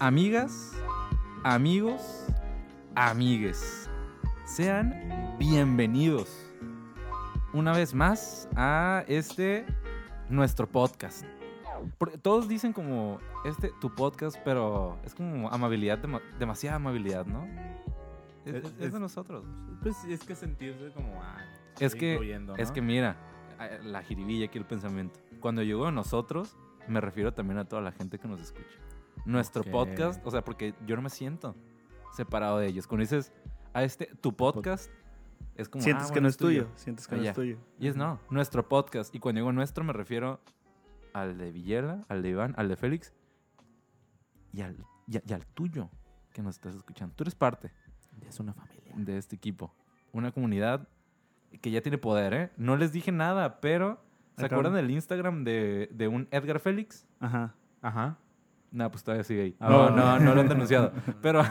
Amigas, amigos, amigues, sean bienvenidos una vez más a este nuestro podcast. Porque todos dicen como este tu podcast, pero es como amabilidad, dema- demasiada amabilidad, ¿no? Es, Es- es- es de nosotros. Pues es que sentirse como, ah, Es que, es que mira, la jiribilla aquí el pensamiento. Cuando llego a nosotros, me refiero también a toda la gente que nos escucha. Nuestro podcast, o sea, porque yo no me siento separado de ellos. Cuando dices a este, tu podcast, es como. Sientes ah, que no es tuyo. Sientes que Ah, no es tuyo. Y es no, nuestro podcast. Y cuando digo nuestro, me refiero al de Villela, al de Iván, al de Félix y al, y al tuyo que nos estás escuchando. Tú eres parte Es una familia. de este equipo. Una comunidad que ya tiene poder, ¿eh? No les dije nada, pero ¿se acuerdan del Instagram de, de un Edgar Félix? Ajá. Ajá. No, pues todavía sigue ahí. Ah, No, no, no lo han denunciado. Pero,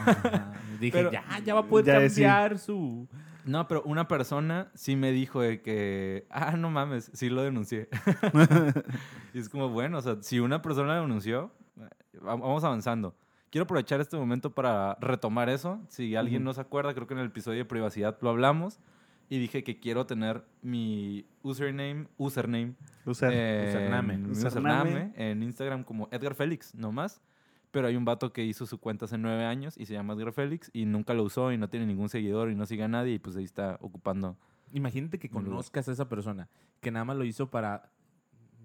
Dije, Pero- ya, ya va a poder es, sí. cambiar su... no, pero una persona sí me dijo de que, ah, no mames, sí lo denuncié. y es como, bueno, o sea, si una persona lo denunció, va- vamos avanzando. Quiero aprovechar este momento para retomar eso. Si alguien Ujú. no se acuerda, creo que en el episodio de privacidad lo hablamos. Y dije que quiero tener mi username, username. Eh, Username. mi Username. username en Instagram como Edgar Félix, nomás. Pero hay un vato que hizo su cuenta hace nueve años y se llama Edgar Félix y nunca lo usó y no tiene ningún seguidor y no sigue a nadie y pues ahí está ocupando. Imagínate que conozcas a esa persona que nada más lo hizo para...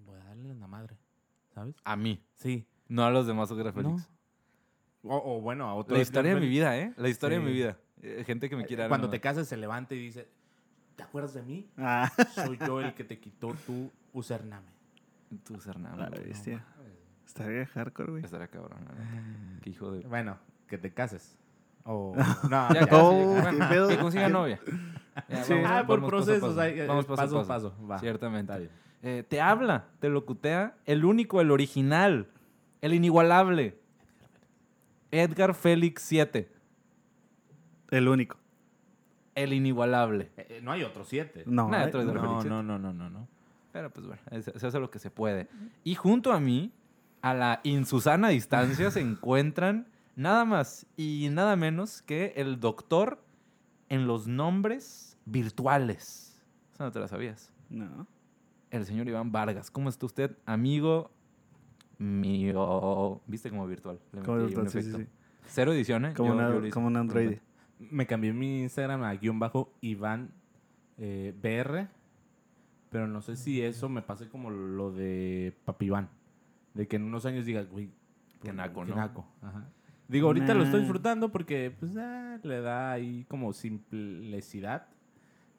Voy a darle la madre, ¿sabes? A mí, Sí. no a los demás Edgar Félix. O, o bueno, a otro... La historia de mi Félix. vida, ¿eh? La historia de mi vida. Eh, gente que me quiera. Cuando te casas se levanta y dice, ¿te acuerdas de mí? Ah, Soy yo el que te quitó tu username. Tu username. la bestia. Está bien hardcore, güey. Estaría cabrón. Qué hijo de. Bueno, que te cases. O... No, Ya, ya, casi, Oh, ya. qué Bueno, pedo. que consiga novia. Ya, Sí. Ah, por procesos, paso. hay- eh, Vamos paso, paso paso. paso, va. Ciertamente. Está bien. Eh, te habla, te locutea, el único, el original, el inigualable. Edgar Félix 7, El único. El inigualable. Eh, eh, no hay otro siete. No. Eh, otro no. No, no, no, no, no, no. Pero pues bueno, se, hace lo que se puede. Y junto a mí, a la insusana distancia, se encuentran nada más y nada menos que el doctor en los nombres virtuales. Eso no te lo sabías. No. El señor Iván Vargas. ¿Cómo está usted, amigo mío? ¿Viste como virtual? Le Como virtual, sí, sí, sí. Cero ediciones. Como, una- como un Android. Me cambié mi Instagram a guion bajo Iván eh, BR, pero no sé si eso me pase como lo de Papi Iván. De que en unos años diga, güey, Qué naco, qué ¿no? naco. Ajá. Digo, ahorita lo estoy disfrutando porque pues ah, le da ahí como simplicidad.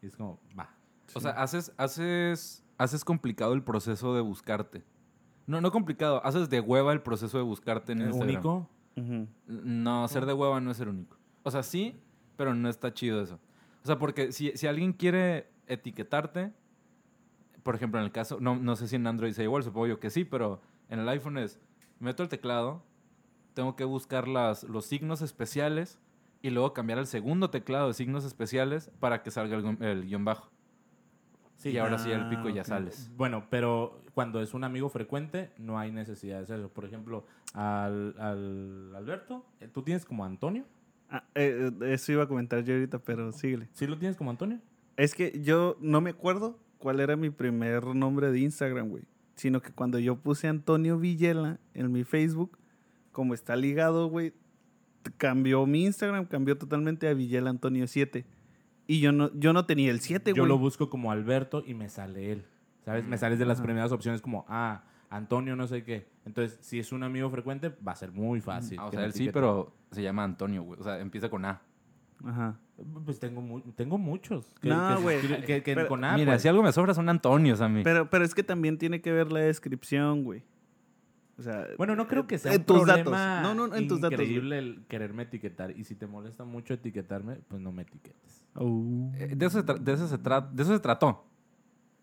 Y es como, va. O sea, haces, haces, haces complicado el proceso de buscarte. No, no complicado. Haces de hueva el proceso de buscarte en ¿Es Instagram. único. No, ser de hueva no es el único. O sea, sí, pero no está chido eso. O sea, porque si, si alguien quiere etiquetarte, por ejemplo, en el caso, no, no sé si en Android sea igual, supongo yo que sí, pero en el iPhone es, meto el teclado, tengo que buscar las, los signos especiales y luego cambiar el segundo teclado de signos especiales para que salga el, el guion bajo. Sí. y ahora sí, el pico Ah, ya sales. Bueno, pero cuando es un amigo frecuente, no hay necesidad de hacerlo. Por ejemplo, al, al Alberto, eh, ¿tú tienes como Antonio? Ah, eh, eh, eso iba a comentar yo ahorita, pero síguele. ¿Sí lo tienes como Antonio? Es que yo no me acuerdo cuál era mi primer nombre de Instagram, güey. Sino que cuando yo puse Antonio Villela en mi Facebook, como está ligado, güey, cambió mi Instagram, cambió totalmente a Villela Antonio 7. Y yo no, yo no tenía el 7, Yo güey. lo busco como Alberto y me sale él. ¿Sabes? Me sales de las primeras opciones como, ah, Antonio no sé qué. Entonces, si es un amigo frecuente, va a ser muy fácil. Ah, o sea, él sí, pero se llama Antonio, güey. O sea, empieza con A. Ajá. Pues tengo, mu- tengo muchos. Que, No, güey. escriben- Que, que Pero- con A, Mira, pues. si algo me sobra son Antonios a mí. Pero, pero es que también tiene que ver la descripción, güey. O sea, Bueno, no creo que sea en un tus problema datos. No, no, en tus datos. increíble el quererme etiquetar. Y si te molesta mucho etiquetarme, pues no me etiquetes. Oh. Eh, De eso, se de, eso se de eso se trató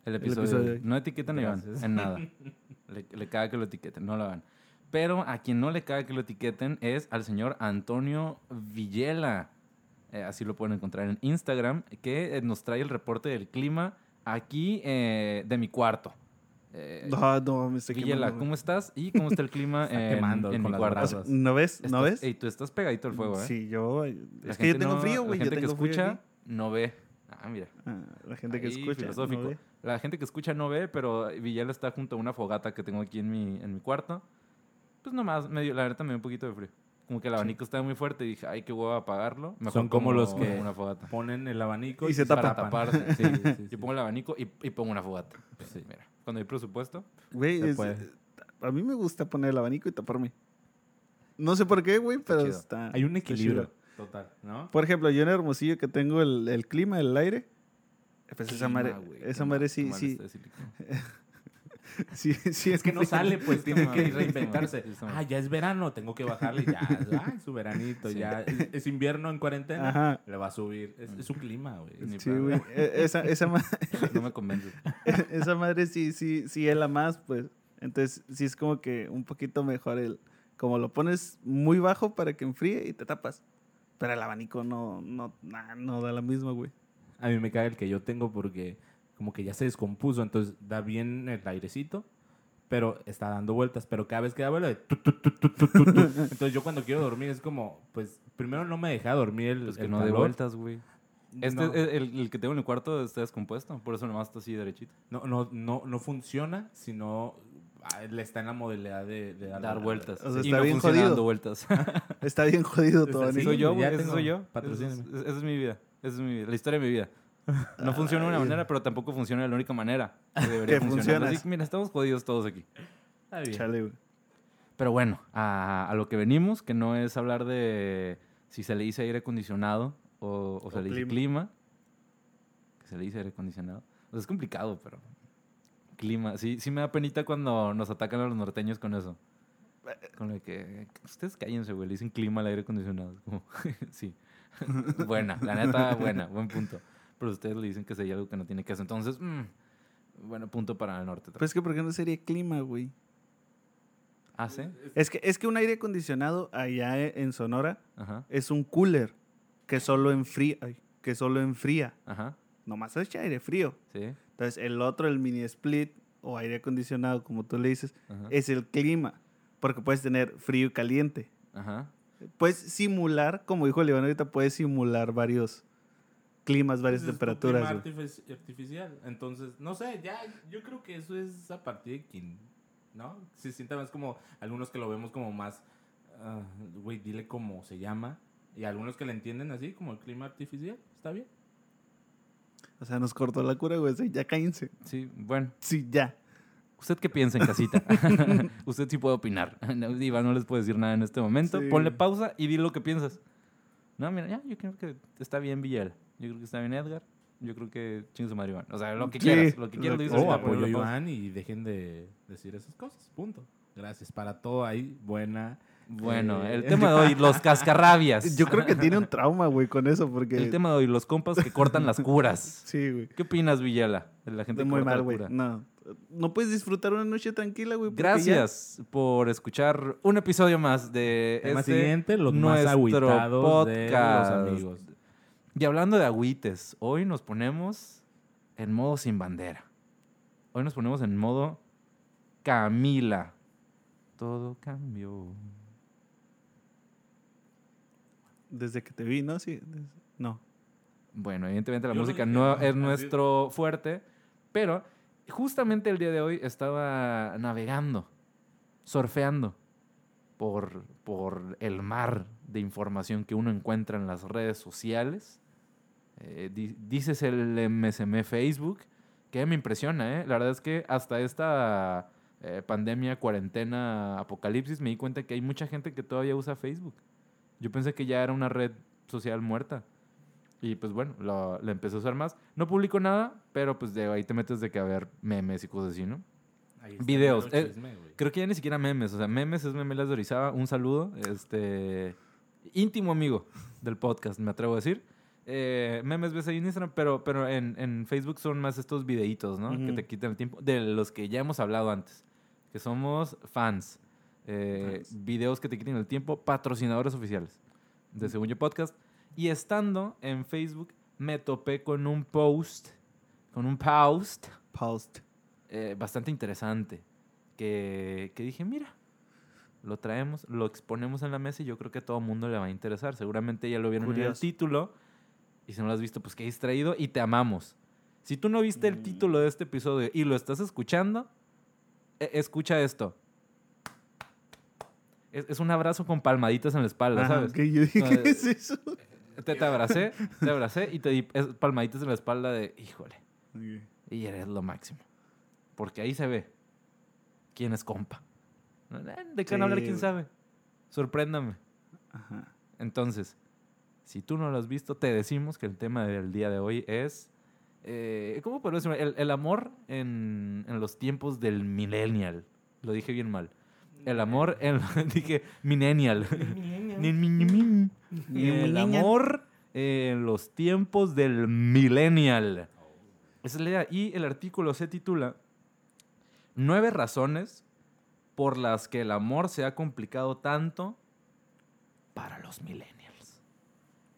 el episodio. episodio de de hoy. No etiqueten a Iván en nada. Le, le caga que lo etiqueten, no lo hagan. Pero a quien no le caga que lo etiqueten es al señor Antonio Villela. Eh, así lo pueden encontrar en Instagram, que eh, nos trae el reporte del clima aquí eh, de mi cuarto. Eh, No, no, me estoy Villela, quemando. ¿cómo estás? ¿Y cómo está el clima Está en, quemando en con mi las cuarto? brasas. ¿No ves? ¿No Estás- ves? Ey, tú estás pegadito al fuego, ¿eh? Sí, yo. La Es que yo gente tengo no- frío, güey. La gente que tengo escucha aquí. no ve. Ah, mira. Ah, la gente que escucha. filosófico. no ve. La gente que escucha no ve, pero Villela está junto a una fogata que tengo aquí en mi, en mi cuarto. Pues nomás, medio, la verdad me dio un poquito de frío. Como que el abanico estaba muy fuerte y dije, ay, qué huevo apagarlo. Mejor Son como los que- Una fogata. Ponen el abanico Y se Para tapan. taparse. Sí, Sí, sí, Yo sí. pongo el abanico y, y pongo una fogata. Sí, mira. Cuando hay presupuesto. Güey, Se es- puede. a mí me gusta poner el abanico y taparme. No sé por qué, güey, pero está. Hay un equilibrio. Total, ¿no? Por ejemplo, yo en Hermosillo que tengo el, el clima, el aire. Pues esa madre, esa madre sí, sí, sí, sí. Es que no sale, pues tiene que reinventarse. Ah, ya es verano, tengo que bajarle ya. Ay, su veranito, Sí. ya. Es, es invierno en cuarentena, Ajá. le va a subir. Es, es su clima, güey. Sí, güey. E- Esa, esa, ma- No me convence. esa madre sí, sí, sí es la más, pues. Entonces, sí es como que un poquito mejor el. Como lo pones muy bajo para que enfríe y te tapas. Pero el abanico no, no, nah, no da la misma, güey. A mí me cae el que yo tengo porque como que ya se descompuso, entonces da bien el airecito, pero está dando vueltas, pero cada vez que da vuelta, de tu, tu, tu, tu, tu, tu, tu. entonces yo cuando quiero dormir es como, pues primero no me deja dormir el, Pues que el no de calor. vueltas, güey. Este, no, el, el- el que tengo en el cuarto está descompuesto. Por eso nomás está así derechito. no, no, no, no funciona, sino ah, le está en la modalidad de, Dar vueltas. O sea, y está no bien funciona jodido. dando vueltas. Está bien jodido Está todo. así. abanico. soy yo, ya tengo- soy yo. patrocíname. Esa es, mi vida. Esa es mi vida. La historia de mi vida. No funciona de una manera, pero tampoco funciona de la única manera que debería funcionar. Así que, mira, estamos jodidos todos aquí. Está bien. Chale, güey. Pero bueno, a, a lo que venimos, que no es hablar de si se le dice aire acondicionado o, o se le dice clima. clima. Que se le dice aire acondicionado. O sea, es complicado, pero. Clima. Sí, sí me da penita cuando nos atacan a los norteños con eso. Con lo que. Ustedes cállense, güey. Le dicen clima al aire acondicionado. Como, sí. buena, la neta, buena, buen punto. Pero ustedes le dicen que sería algo que no tiene que hacer. Entonces, mm, bueno, punto para el norte. Pues es que, ¿por qué no sería clima, güey? Ah, sí. Es que, es que un aire acondicionado allá en Sonora Ajá, es un cooler que solo enfría. que solo enfría. ajá. Nomás echa aire frío. Sí. Entonces, el otro, el mini split o aire acondicionado, como tú le dices, Ajá. es el clima. Porque puedes tener frío y caliente. Ajá. Puedes simular, como dijo León ahorita, puedes simular varios climas, varias Ese es tu temperaturas. clima artifici- artificial. Entonces, no sé, ya, yo creo que eso es a partir de quien, ¿no? Se sienta más como algunos que lo vemos como más, ah, güey, dile cómo se llama. Y algunos que le entienden así, como el clima artificial, está bien. O sea, nos cortó la cura, güey. sí, Ya cállense. Sí, bueno. Sí, ya. ¿Usted qué piensa en casita? Usted sí puede opinar. No, Iván no les puede decir nada en este momento. Sí. Ponle pausa y di lo que piensas. No, mira, ya, yo creo que está bien Villela. Yo creo que está bien Edgar. Yo creo que chingue su madre Iván. O sea, lo que Sí, quieras. Lo que quieras lo que- dices. O ahorita, apoyo a. Iván y dejen de decir esas cosas. Punto. Gracias. Para todo ahí, buena. Bueno, Eh, el tema de hoy, los cascarrabias. Yo creo que tiene un trauma, güey, con eso, porque... El tema de hoy, los compas que cortan las curas. Sí, güey. ¿Qué opinas, Villela? De la gente que Muy corta mal, güey. cura. No. No puedes disfrutar una noche tranquila, güey. ya- Gracias por escuchar un episodio más de Tema este siguiente, los más nuestro agüitados de los podcast. amigos. Y hablando de agüites, hoy nos ponemos en modo sin bandera. Hoy nos ponemos en modo Camila. Todo cambió. Desde que te vi, ¿no? Sí. No. Bueno, evidentemente la Yo música no es nuestro fuerte, pero justamente el día de hoy estaba navegando, surfeando por, por el mar de información que uno encuentra en las redes sociales. Eh, di- dices el MSM Facebook, que me impresiona, ¿eh? La verdad es que hasta esta eh, pandemia, cuarentena, apocalipsis, me di cuenta que hay mucha gente que todavía usa Facebook. Yo pensé que ya era una red social muerta. Y pues bueno, lo, lo empecé a usar más. No publico nada, pero pues de ahí te metes de que a ver memes y cosas así, ¿no? Videos. Eh, chisme. Creo que ya ni siquiera memes. O sea, memes es Memelas de Orizaba. Un saludo. Este. Íntimo amigo del podcast, me atrevo a decir. Eh, memes ves ahí en Instagram, pero, pero en, en Facebook son más estos videitos, ¿no? Que te quitan el tiempo. De los que ya hemos hablado antes. Que somos fans. Eh. Videos que te quiten el tiempo. Patrocinadores oficiales de Según Yo Podcast. Y estando en Facebook, me topé con un post. Con un post Post. eh, bastante interesante. Que, que dije, mira, lo traemos, lo exponemos en la mesa y yo creo que a todo mundo le va a interesar. Seguramente ya lo vieron en el Curioso. título. Y si no lo has visto, pues qué distraído y te amamos. Si tú no viste el título de este episodio y lo estás escuchando, e- escucha esto. Es, es un abrazo con palmaditas en la espalda, Ajá, ¿sabes? ok, yo dije, No, ¿qué es eso? Te, te abracé, te abracé y te di palmaditas en la espalda de, híjole, y eres lo máximo. Porque ahí se ve quién es compa. ¿De qué van a hablar? ¿Quién sabe? Sorpréndame. Ajá. Entonces, si tú no lo has visto, te decimos que el tema del día de hoy es, eh, ¿cómo podemos decir? El, el amor en, en los tiempos del millennial. Lo dije bien mal. El amor en... dije millennial. Ni- ni- ni- ni- Ni- El amor en los tiempos del millennial. Esa es la idea. Y el artículo se titula Nueve razones por las que el amor se ha complicado tanto para los millennials.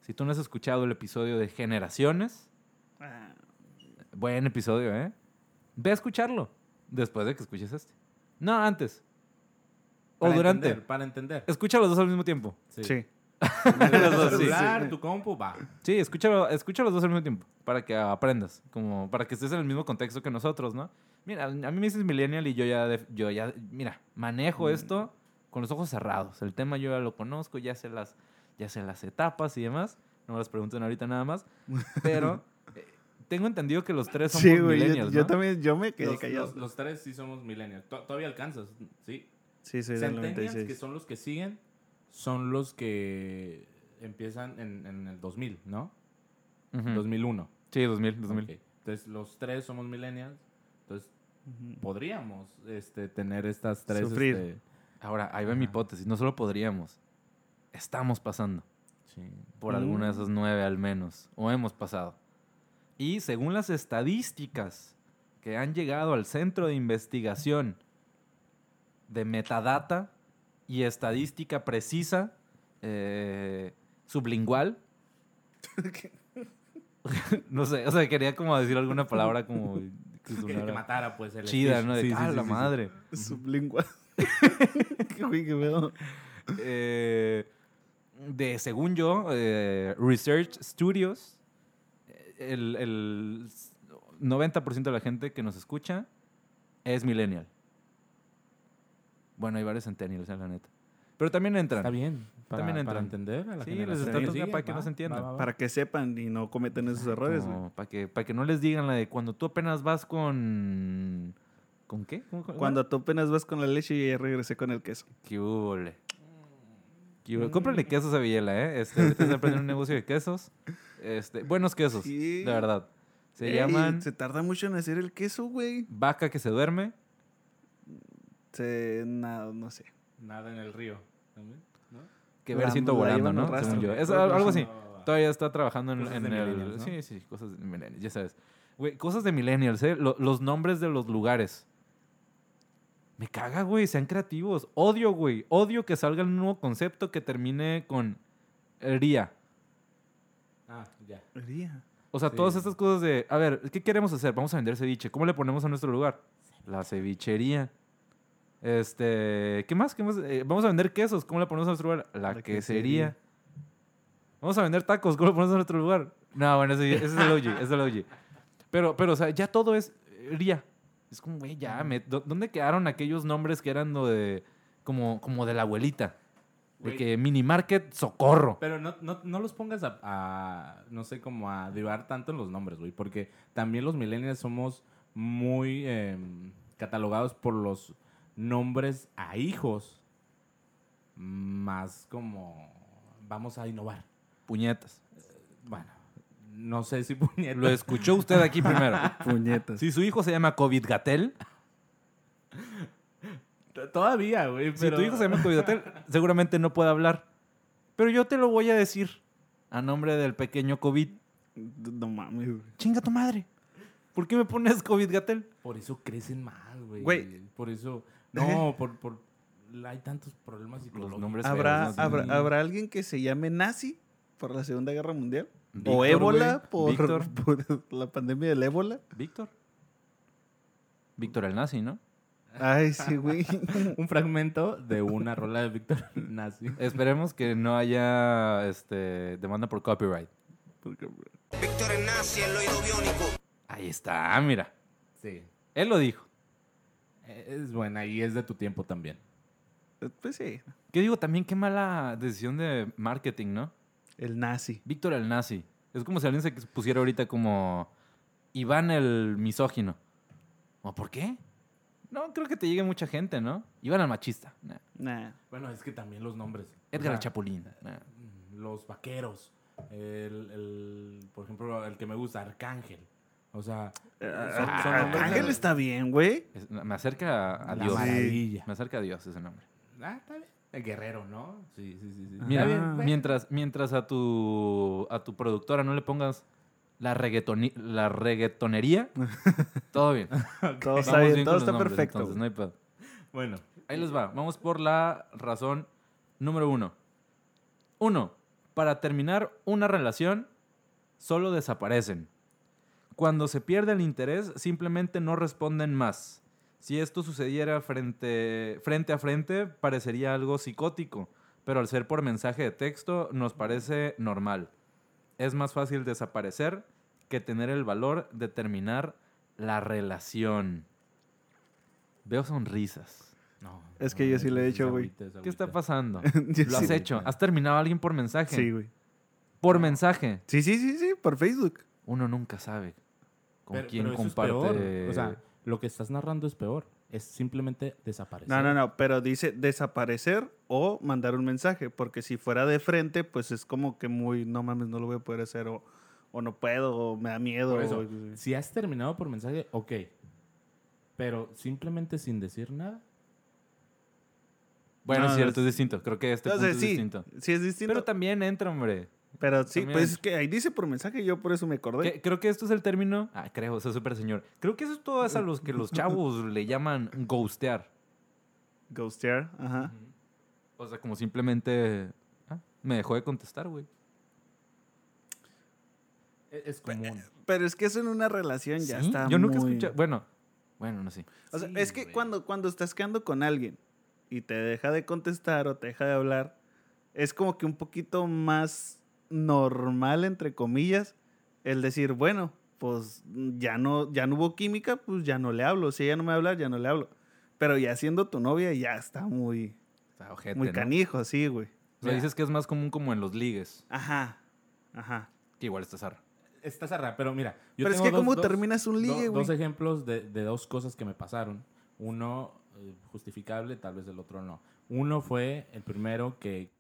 Si tú no has escuchado el episodio de Generaciones, Ah, buen episodio, ¿eh? Ve a escucharlo después de que escuches este. No, antes. O durante. entender, para entender. Escucha los dos al mismo tiempo. Sí. Los dos, sí. celular, tu compu, va. Sí, escúchalo, escucha los dos al mismo tiempo para que aprendas, como para que estés en el mismo contexto que nosotros, ¿no? Mira, a mí me dices millennial y yo ya, def- yo ya, mira, manejo esto con los ojos cerrados. El tema yo ya lo conozco, ya sé las, ya sé las etapas y demás. No me las pregunten ahorita nada más, pero eh, tengo entendido que los tres somos Sí, güey. Yo, millennials, yo ¿no? también, yo me quedé Los, callado. los- los tres sí somos millennials. To- Todavía alcanzas, sí. Sí, sí, del Centennials, 96. que son los que siguen, son los que empiezan en, en el 2000, ¿no? Ujú. 2001. Sí, 2000, 2000. Ok. Entonces, los tres somos millennials. Entonces, Ujú. podríamos este, tener estas tres. Sufrir. este, Ahora, ahí va mi Ajá. hipótesis. No solo podríamos, estamos pasando. sí. por alguna de esas nueve al menos, o hemos pasado. Y según las estadísticas que han llegado al Centro de Investigación de Metadata y Estadística Precisa, eh, sublingual, no sé, o sea, quería como decir alguna palabra como que Que, que matara, pues, el chida. ¿no? De Sí, que, sí, "Ah, sí, la madre. Sublingual. qué güey, qué pedo. Eh, de, según yo, eh, Research Studios, el, el 90% de la gente que nos escucha es millennial. Bueno, hay varios centennials, eh, la neta. Pero también entran. Está bien. Para, También para entran. entender a la Sí, les está sigue, para que va, no se entiendan. va, va, va. Para que sepan y no cometan esos errores, güey. Para que, para que no les digan la de cuando tú apenas vas con... ¿Con qué? ¿Cómo- cómo- Cuando tú apenas vas con la leche y ya regresé con el queso. ¿Qué? ¿Qué hubole? Cómprale quesos a Villela, ¿eh? Este, ahorita está aprendiendo un negocio de quesos. Este, buenos quesos, Sí. de verdad. Se Ey, llaman Se tarda mucho en hacer el queso, güey. vaca que se duerme. Se... No, no sé. Nada en el río. ¿también? ¿No? Que La- ver siento la volando, ¿no? rastro. Yo. Es algo sí. así. Todavía está trabajando en, el... Sí, sí, cosas de millennials, ya sabes. Güey, cosas de millennials, ¿eh? Lo- los nombres de los lugares. Me caga, güey, sean creativos. Odio, güey. Odio que salga un nuevo concepto que termine con ría. Ah, ya. Ría. O sea, Sí. todas estas cosas de, a ver, ¿qué queremos hacer? Vamos a vender ceviche. ¿Cómo le ponemos a nuestro lugar? La cevichería. Este, ¿qué más? ¿Qué más? Eh, vamos a vender quesos. ¿Cómo le ponemos a nuestro lugar? La, La quesería. quesería. Vamos a vender tacos. ¿Cómo le ponemos a nuestro lugar? No, bueno, ese, ese es el OG, ese es el OG. Pero, pero, o sea, ya todo es ría. Es como, güey, ya, me- ¿dó- ¿dónde quedaron aquellos nombres que eran lo de, como, como de la abuelita? De Güey. que mini market, socorro. Pero no, no, no los pongas a, a, no sé, como a divar tanto en los nombres, güey. Porque también los millennials somos muy em, catalogados por los nombres a hijos. Más como, vamos a innovar. Puñetas. Bueno, no sé si puñetas. Lo escuchó usted aquí primero. Puñetas. Si su hijo se llama COVID Gatel, Todavía, güey. si tu hijo se llama COVID Gatel, seguramente no puede hablar. Pero yo te lo voy a decir a nombre del pequeño COVID. No mames, güey. Chinga tu madre. ¿Por qué me pones COVID Gatel? Por eso crecen más, güey. Güey. Por eso. No, por, por. Hay tantos problemas psicológicos. nombres ¿Habrá, habrá. ¿Habrá alguien que se llame nazi por la Segunda Guerra Mundial? ¿O ébola por, Víctor. por la pandemia del ébola? Víctor. Víctor el Nazi, ¿no? Ay, sí, güey. Un fragmento de una rola de Víctor Nazi. Esperemos que no haya este, demanda por copyright. Víctor el nazi, el oído biónico. Ahí está, mira. Sí. Él lo dijo. Es buena y es de tu tiempo también. Pues sí, Que digo, también qué mala decisión de marketing, ¿no? el nazi. Víctor el Nazi. Es como si alguien se pusiera ahorita como Iván el misógino. ¿O por qué? No, creo que te llegue mucha gente, ¿no? Iván el machista. Nah. Nah. Bueno, es que también los nombres. Edgar O sea, el Chapulín. Nah. Los vaqueros. El, el- por ejemplo, el que me gusta, Arcángel. O sea, son, Ah, son nombres Ángel de- está bien, güey. Es- me acerca a La Dios. maravilla. Me acerca a Dios ese nombre. Ah, está bien. El guerrero, ¿no? Sí, sí, sí. sí. Mira, Está bien, mientras, mientras a tu a tu productora no le pongas la, reggaetoni- la reggaetonería, todo bien. Todo está bien, con todo los está nombres, perfecto. entonces, no hay pedo. Bueno, Ahí les va. Vamos por la razón número uno. Uno, para terminar una relación, solo desaparecen. Cuando se pierde el interés, simplemente no responden más. Si esto sucediera frente, frente a frente, parecería algo psicótico, pero al ser por mensaje de texto, nos parece normal. Es más fácil desaparecer que tener el valor de terminar la relación. Veo sonrisas. no. Es que yo sí lo he hecho, güey. ¿Qué está pasando? ¿Lo has sí. hecho? ¿Has terminado a alguien por mensaje? Sí, güey. Por mensaje. Sí, sí, sí, sí, por Facebook. Uno nunca sabe con Pero- quién pero eso es comparte. peor. O sea, lo que estás narrando es peor. Es simplemente desaparecer. No, no, no, pero dice desaparecer o mandar un mensaje, porque si fuera de frente, pues es como que muy, no mames, no lo voy a poder hacer, o, o no puedo, o me da miedo. Por eso, o- si has terminado por mensaje, ok. Pero simplemente sin decir nada. bueno, No, es cierto, es- distinto. Creo que este punto Entonces, es sí, distinto. sí es distinto. Pero también entra, hombre. Pero sí, también- pues es que ahí dice por mensaje, yo por eso me acordé. Que- creo que esto es el término. Ah, creo, o sea, súper señor. Creo que eso es todo es a los que los chavos le llaman ghostear. Ghostear, ajá. O sea, como simplemente. ah, me dejó de contestar, güey. Es, es común. Pero es que eso en una relación ya Sí, está Yo nunca muy- escuché. Bueno, bueno, no sé. O sea, Sí, es que güey. cuando, cuando estás quedando con alguien y te deja de contestar o te deja de hablar, es como que un poquito más normal, entre comillas, el decir, bueno, pues ya no, ya no hubo química, pues ya no le hablo. Si ella no me habla, ya no le hablo. Pero ya siendo tu novia, ya está muy, Está ojete, muy ¿no? canijo, sí, güey. O sea, dices que es más común como en los ligues. Ajá, ajá. Que igual está zarra. Está cerrada, pero mira. yo Pero es que dos- ¿cómo dos- terminas un ligue, güey? Dos ejemplos de, de dos cosas que me pasaron. Uno eh, justificable, tal vez el otro no. Uno fue el primero que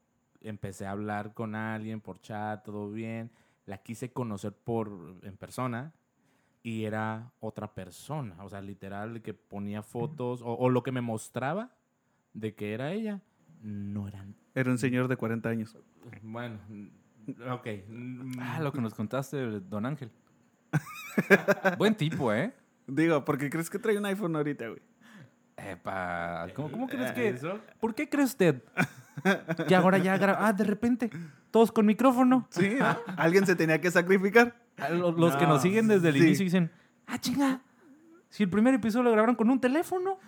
empecé a hablar con alguien por chat, todo bien. La quise conocer por en persona y era otra persona. O sea, literal, que ponía fotos o, o lo que me mostraba de que era ella, no eran. Era un señor de 40 años. Bueno, mm, ok. Ah, lo que nos contaste, don Ángel. Buen tipo, ¿eh? Digo, porque crees que trae un iPhone ahorita, güey. Epa, ¿cómo, cómo crees eh, que...? eso? ¿Por qué cree usted que ahora ya graba... Ah, de repente, todos con micrófono. Sí, ¿no? alguien se tenía que sacrificar. Ah, Los, los que No, nos siguen desde el sí. inicio dicen, ah, chinga, si el primer episodio lo grabaron con un teléfono.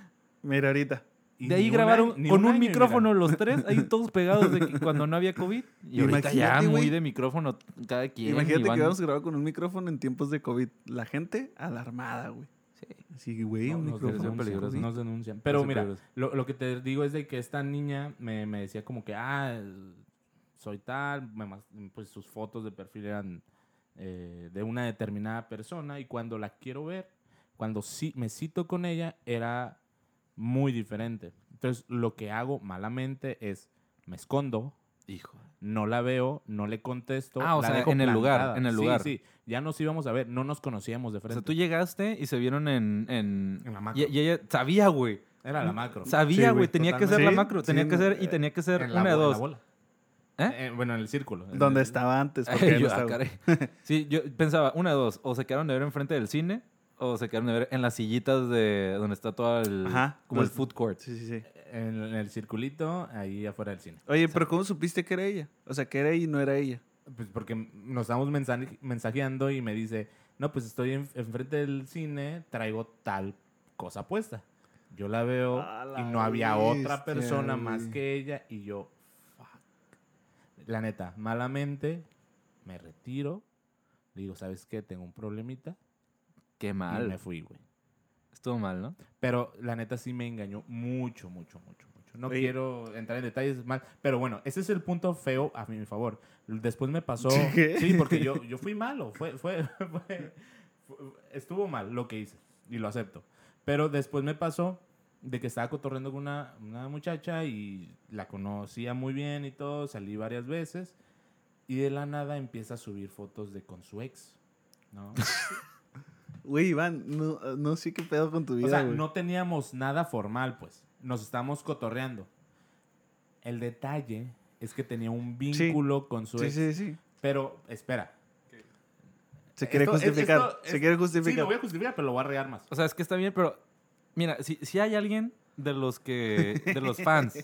Mira ahorita. Y De ahí grabaron con un, año, mira. micrófono los tres, ahí todos pegados de que cuando no había COVID. Y ahorita ya Imagínate, muy de micrófono cada quien. Imagínate y que íbamos a grabar con un micrófono en tiempos de COVID. La gente alarmada, güey. Sí. Güey, No, un nos micrófono. denuncian, peligroso. Nos denuncian. Pero mira, lo, lo que te digo es de que esta niña me, me decía como que, ah, soy tal, pues sus fotos de perfil eran eh, de una determinada persona y cuando la quiero ver, cuando sí, me cito con ella, era muy diferente. Entonces, lo que hago malamente es, me escondo, Hijo. no la veo, no le contesto. Ah, o la sea, dejo en el lugar, en el Sí, lugar. Sí, ya nos íbamos a ver, no nos conocíamos de O frente. sea, tú llegaste y se vieron en... en... En la macro. Y, y ella sabía, güey. Era la macro. Sabía, Sí, güey. tenía que ser la Sí, macro. sí, Tenía que ser... Y tenía que ser En una de bo- en la dos. bola. ¿Eh? Eh, bueno, en el círculo. Donde el- estaba antes. Porque Yo, ah, estaba. Sí, yo pensaba, una de dos. O se quedaron de ver enfrente del cine o se quedaron de ver en las sillitas de donde está todo el... Ajá. Como el food court. Sí, sí, sí. En, en el circulito, ahí afuera del cine. Oye, pero ¿cómo supiste que era ella? O sea, que era ella y no era ella. Pues porque nos estamos mensaje- mensajeando y me dice, no, pues estoy en- enfrente del cine, traigo tal cosa puesta. Yo la veo y no había otra persona más que ella y yo, fuck. La neta, malamente me retiro. Le digo, ¿sabes qué? Tengo un problemita. Qué Y mal. me fui, güey. Estuvo mal, ¿no? Pero la neta sí me engañó mucho, mucho, mucho, mucho. No Oye. quiero entrar en detalles mal. Pero bueno, ese es el punto feo a mi favor. Después me pasó. ¿Qué? Sí, porque yo, yo fui malo. Fue, fue, fue- fue- estuvo mal lo que hice. Y lo acepto. Pero después me pasó de que estaba cotorreando con una, una muchacha y la conocía muy bien y todo. Salí varias veces. Y de la nada empieza a subir fotos de con su ex. ¿no? Güey, Iván, no, no sé qué pedo con tu vida, O sea, güey. no teníamos nada formal, pues. Nos estamos cotorreando. El detalle es que tenía un vínculo con su Sí, ex. sí, sí. Pero, espera. Se quiere Esto- es- justificar. esto se quiere Sí, justificar. lo voy a justificar, pero lo voy a regar más. O sea, es que está bien, pero mira, si, si hay alguien de los que, de los fans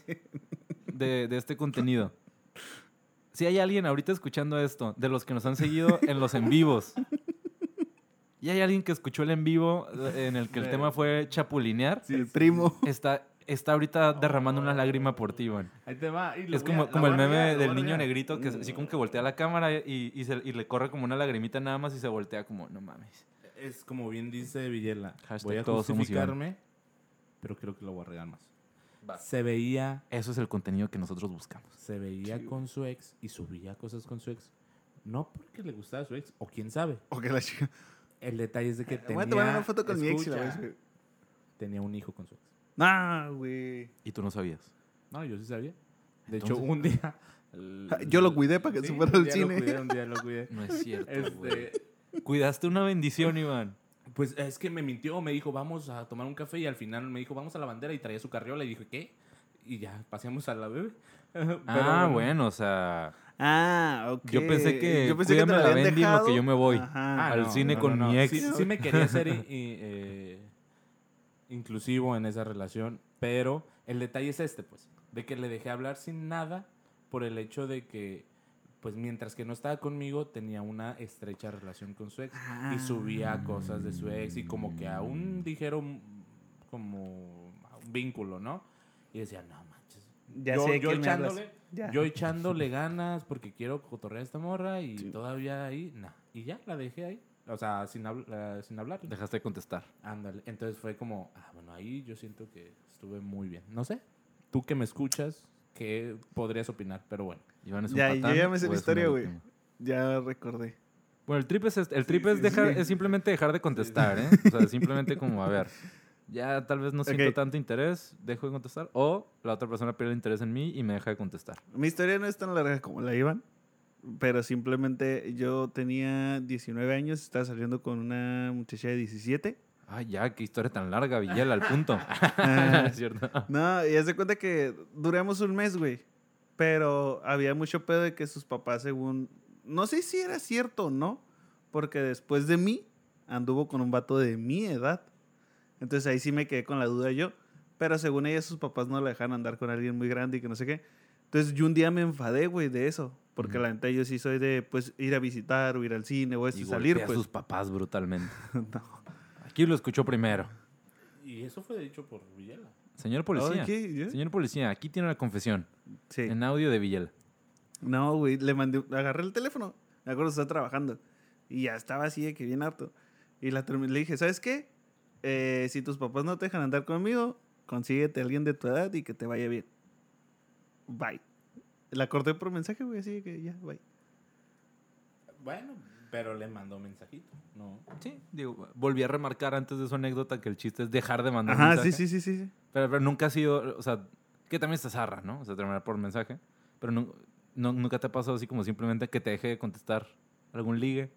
de, de este contenido, si hay alguien ahorita escuchando esto, de los que nos han seguido en los en vivos, y hay alguien que escuchó el en vivo eh, en el que el tema fue chapulinear, el primo. está, está ahorita derramando una lágrima por ti, Iván. Ahí te va. y Es a- como, como el a meme del a niño negrito que así como que voltea la cámara y, y, se- y le corre como una lagrimita nada más y se voltea como, no mames. Es como bien dice Villela. Hashtag voy a todos justificarme, pero creo que lo voy a regar más. Se veía, Eso es el contenido que nosotros buscamos. se veía con su ex y subía cosas con su ex. No porque le gustaba su ex, o quién sabe. O que la chica. El detalle es de que tenía... Voy a tomar una foto con mi ex. Tenía un hijo con su ex. Nah, güey. Y tú no sabías. No, yo sí sabía. De hecho, un día... Yo lo cuidé para que se fuera al cine. Lo cuidé, un día lo cuidé. No es cierto, güey. Este, Cuidaste una bendición, Iván. pues es que me mintió, me dijo, vamos a tomar un café y al final me dijo, vamos a la bandera y traía su carriola y dije, ¿qué? Y ya, paseamos a la bebé. Pero ah, bueno, o sea, Ah, ok. Yo pensé que Yo pensé que te la habían Bendy en lo dejado. que yo me voy. Ajá. al cine con mi ex. Sí, sí me quería ser i- i- eh, inclusivo en esa relación, pero el detalle es este, pues, de que le dejé hablar sin nada por el hecho de que, pues, mientras que no estaba conmigo, tenía una estrecha relación con su ex y subía cosas de su ex y como que aún dijeron como un vínculo, ¿no? Y decía, no. Ya yo, sé yo hablas. echándole, Ya. yo echándole ganas porque quiero cotorrear a esta morra y todavía ahí, nah. Y ya, la dejé ahí. O sea, sin, habl- sin hablar. Dejaste de contestar. Ándale. Entonces fue como, ah, bueno, ahí yo siento que estuve muy bien. No sé, tú que me escuchas, ¿qué podrías opinar? Pero bueno. Iván es un Ya, yo patán ya me sé la historia, güey. Ya recordé. Bueno, el trip es, este- el trip es, sí, dejar, sí. es simplemente dejar de contestar, ¿eh? O sea, simplemente como, a ver, ya tal vez no siento tanto interés, dejo de contestar, o la otra persona pierde interés en mí y me deja de contestar. Mi historia no es tan larga como la iban, pero simplemente yo tenía 19 años, estaba saliendo con una muchacha de 17. Ay, ya, qué historia tan larga, Villela, al punto. es cierto. No, y haz de cuenta que duramos un mes, güey. Pero había mucho pedo de que sus papás, según. No sé si era cierto o no, porque después de mí anduvo con un vato de mi edad. Entonces ahí sí me quedé con la duda yo. Pero según ella, sus papás no la dejan andar con alguien muy grande y que no sé qué. Entonces yo un día me enfadé, güey, de eso. Porque la neta yo sí soy de, pues, ir a visitar o ir al cine o esto, Y salir, pues. a sus papás brutalmente. No. Aquí lo escuchó primero. Y eso fue dicho por Villela. Señor policía. Señor policía, aquí tiene una confesión. Sí. En audio de Villela. No, güey, le mandé, agarré el teléfono. Me acuerdo, estaba trabajando. Y ya estaba así de que bien harto. Y la le dije, ¿sabes qué? Eh, si tus papás no te dejan andar conmigo, consíguete a alguien de tu edad y que te vaya bien. Bye. La corté por mensaje, güey, así que ya, bye. Bueno, pero le mandó mensajito. No. Sí, digo, volví a remarcar antes de su anécdota que el chiste es dejar de mandar Ajá, mensaje. sí, sí, sí, sí. sí. Pero, pero nunca ha sido, o sea, que también está zarra, ¿no? O sea, terminar por mensaje. Pero no- nunca te ha pasado así como simplemente que te deje de contestar algún ligue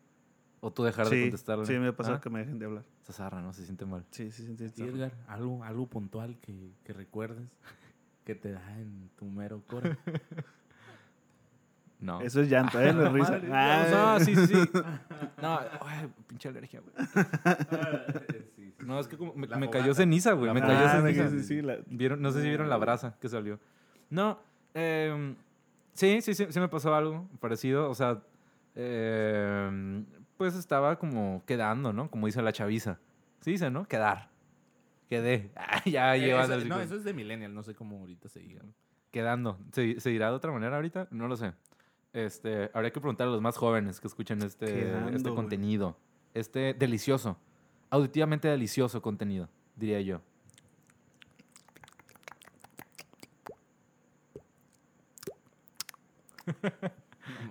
o tú dejar de Sí, contestarle. sí, me ha pasado Ah, que me dejen de hablar. Está zarra, ¿no? Se siente mal. Sí, sí, sí. sí, ¿Y sí. Edgar, algo, algo puntual que, que recuerdes que te da en tu mero core. No. Eso es llanto, ¿eh? No es risa. Ah, No, sí, sí, sí. No, ay, pinche alergia, güey. Sí, sí. No, es que como me, cayó ceniza, güey. Me cayó Ah, ceniza. quedé- sí, sí, la- Vieron, no sé si vieron la brasa que salió. No, em, sí, sí, sí, sí me pasó algo parecido. O sea, em, pues estaba como quedando, ¿no? Como dice la chaviza. Sí dice, ¿no? Quedar. Quedé. Ah, ya Eh, llevas eso- no, eso es de millennial, no sé cómo ahorita se diga. Quedando. ¿Se, se dirá de otra manera ahorita? No lo sé. Este, habría que preguntar a los más jóvenes que escuchen este, Quedando, este contenido. Este delicioso. Auditivamente delicioso contenido, diría yo.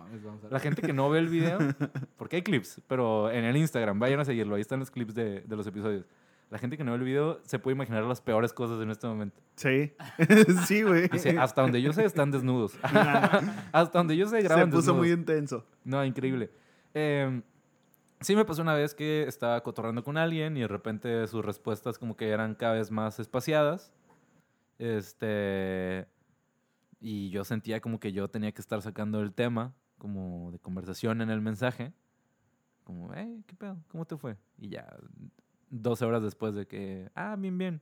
No mames, vamos a La gente que no ve el video, porque hay clips, pero en el Instagram, vayan a seguirlo, ahí están los clips de, de los episodios. La gente que no ve el video se puede imaginar las peores cosas en este momento. Sí. sí, güey. Dice, hasta donde yo sé están desnudos. hasta donde yo sé Se graban puso desnudos. muy intenso. No, increíble. Eh, sí me pasó una vez que estaba cotorreando con alguien y de repente sus respuestas como que eran cada vez más espaciadas. Este... Y yo sentía como que yo tenía que estar sacando el tema como de conversación en el mensaje. Como, hey, ¿qué pedo? ¿Cómo te fue? Y ya 12 horas después de que, ah, bien, bien.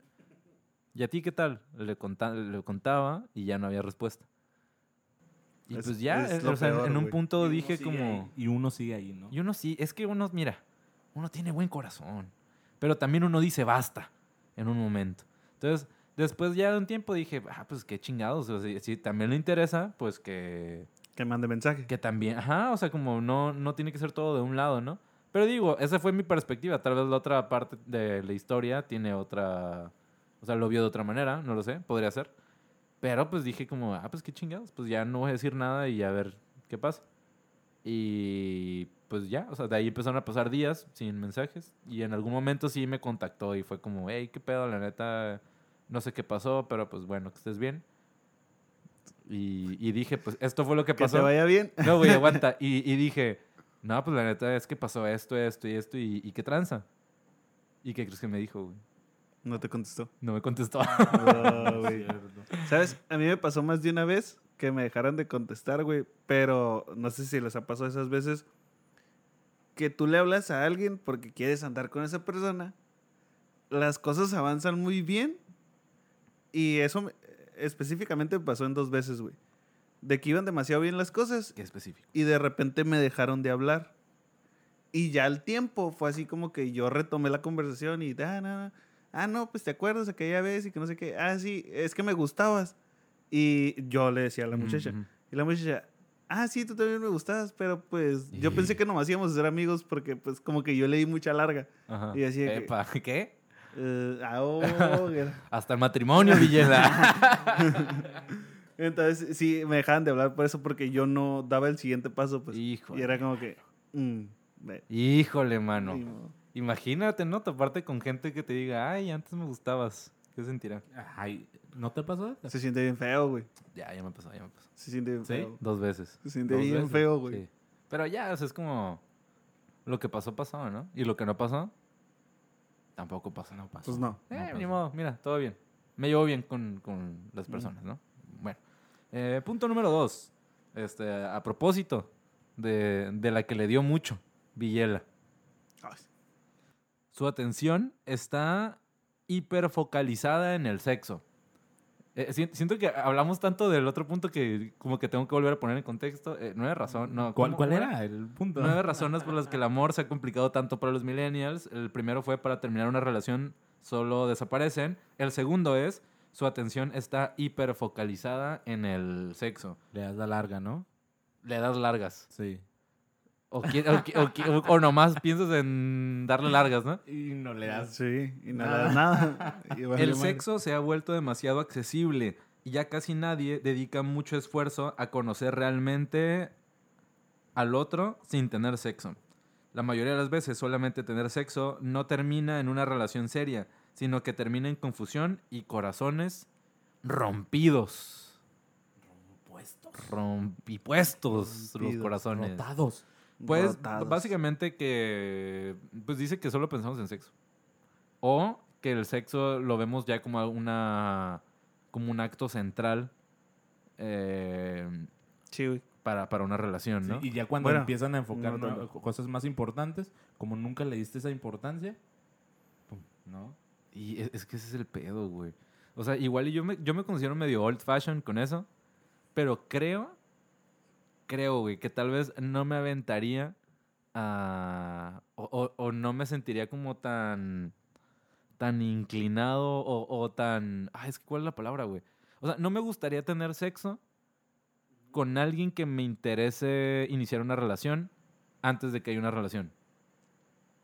¿Y a ti qué tal? Le, conta- le contaba y ya no había respuesta. Y Es- pues ya, es eh, o sea, en- peor, en un güey. punto dije como... ahí, y uno sigue ahí, ¿no? Y uno sí, es que uno, mira, uno tiene buen corazón, pero también uno dice basta en un momento. Entonces, después ya de un tiempo dije, ah, pues qué chingados, o sea, si, si también le interesa, pues que, Que mande mensaje. que también, ajá, o sea, como no, no tiene que ser todo de un lado, ¿no? Pero digo, esa fue mi perspectiva, tal vez la otra parte de la historia tiene otra, o sea, lo vio de otra manera, no lo sé, podría ser. Pero pues dije como, ah, pues qué chingados, pues ya no voy a decir nada y a ver qué pasa. Y pues ya, o sea, de ahí empezaron a pasar días sin mensajes. Y en algún momento sí me contactó y fue como, hey, qué pedo, la neta, no sé qué pasó, pero pues bueno, que estés bien. Y, y dije, pues esto fue lo que Que pasó. te vaya bien. No, güey, aguanta. Y, y dije, no, pues la neta es que pasó esto, esto y esto, y, y qué tranza. ¿Y qué crees que me dijo, güey? No te contestó. No me contestó. Ah, güey. ¿Sabes? A mí me pasó más de una vez que me dejaran de contestar, güey. Pero no sé si les ha pasado esas veces que tú le hablas a alguien porque quieres andar con esa persona. Las cosas avanzan muy bien. Y eso me- específicamente me pasó en dos veces, güey. De que iban demasiado bien las cosas Qué específico. y de repente me dejaron de hablar. Y ya al tiempo fue así como que yo retomé la conversación y, ah, no, ah, no, pues te acuerdas aquella vez y que no sé qué, ah, sí, es que me gustabas. Y yo le decía a la muchacha, Ujú. y la muchacha, ah, sí, tú también me gustabas, pero pues yo pensé que nomás íbamos a ser amigos porque pues como que yo le di mucha larga. Ajá. Y así de que- Epa, ¿qué? Eh, ah, oh, Hasta el matrimonio, Villela. Entonces sí, me dejaban de hablar por eso porque yo no daba el siguiente paso, pues. Híjole. Y era como que, mm, Híjole, mano. modo. Imagínate, ¿no? Toparte con gente que te diga, ay, antes me gustabas. ¿Qué sentirá? Ay, ¿no te pasó? Se siente bien feo, güey. Ya, ya me pasó, ya me pasó. Se siente bien ¿Sí? feo. Dos veces. Se siente Dos bien veces, feo, güey. Sí. Pero ya, o sea, es como lo que pasó, pasó, ¿no? Y lo que no pasó, tampoco pasó. No pasó. Pues no. Eh, ni modo, mira, todo bien. Me llevo bien con, con las personas, ¿no? Bueno. Eh, punto número dos. Este, a propósito de, de la que le dio mucho, Villela. Ay, Su atención está hiperfocalizada en el sexo. Eh, si- siento que hablamos tanto del otro punto que como que tengo que volver a poner en contexto. Eh, nueve razón, no, ¿Cuál, ¿cómo- cuál era el punto? Nueve razones por las que el amor se ha complicado tanto para los millennials. El primero fue para terminar una relación solo desaparecen. El segundo es su atención está hiperfocalizada en el sexo. Le das la larga, ¿no? Le das largas. Sí. O, qui- o qui- o qui- o- o nomás piensas en darle largas, ¿no? Y no le das. Sí, y nada, nada. Y vale El madre. sexo se ha vuelto demasiado accesible y ya casi nadie dedica mucho esfuerzo a conocer realmente al otro sin tener sexo. La mayoría de las veces solamente tener sexo no termina en una relación seria, sino que termina en confusión y corazones rompidos. Puestos. Rompipuestos los corazones. Rotados. Pues Rotados. básicamente que pues dice que solo pensamos en sexo. O que el sexo lo vemos ya como una como un acto central eh, Sí, güey. para, para una relación, Sí, ¿no? y ya cuando Bueno, empiezan a enfocar no ¿no? cosas más importantes, como nunca le diste esa importancia, ¿no? Y es, es que ese es el pedo, güey. O sea, igual y yo me, yo me considero medio old fashion con eso, pero creo, creo, güey, que tal vez no me aventaría a... O, o- no me sentiría como tan tan inclinado o, tan... Ah, es que ¿cuál es la palabra, güey? O sea, no me gustaría tener sexo con alguien que me interese iniciar una relación antes de que haya una relación.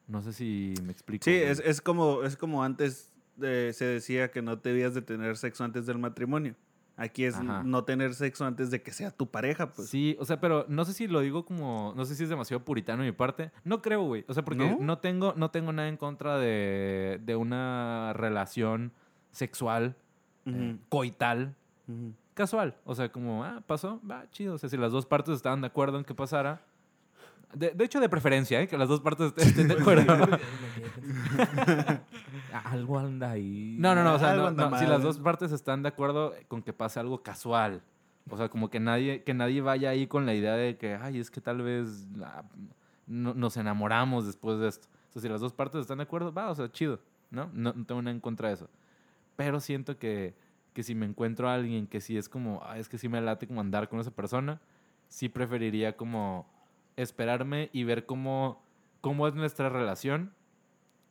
No sé si me explico. Sí, es, es como, es como antes eh, se decía que no debías de tener sexo antes del matrimonio. Aquí es Ajá. no tener sexo antes de que sea tu pareja, pues. Sí, o sea, pero no sé si lo digo como, no sé si es demasiado puritano de mi parte. No creo, güey. O sea, porque ¿No? ¿No? tengo, no tengo nada en contra de, de una relación sexual, eh, coital, casual. O sea, como, ah, pasó, va, chido. O sea, si las dos partes estaban de acuerdo en que pasara. De, de hecho, de preferencia, ¿eh? Que las dos partes estén- de acuerdo. Algo anda ahí. No, no, no. O sea, no, no, si las dos partes están de acuerdo con que pase algo casual. O sea, como que nadie, que nadie vaya ahí con la idea de que, ay, es que tal vez ah, no- nos enamoramos después de esto. O sea, si las dos partes están de acuerdo, va, o sea, chido, ¿no? No, no tengo nada en contra de eso. Pero siento que, que si me encuentro a alguien que sí es como, ah, es que sí me late como andar con esa persona, sí preferiría como esperarme y ver cómo, cómo es nuestra relación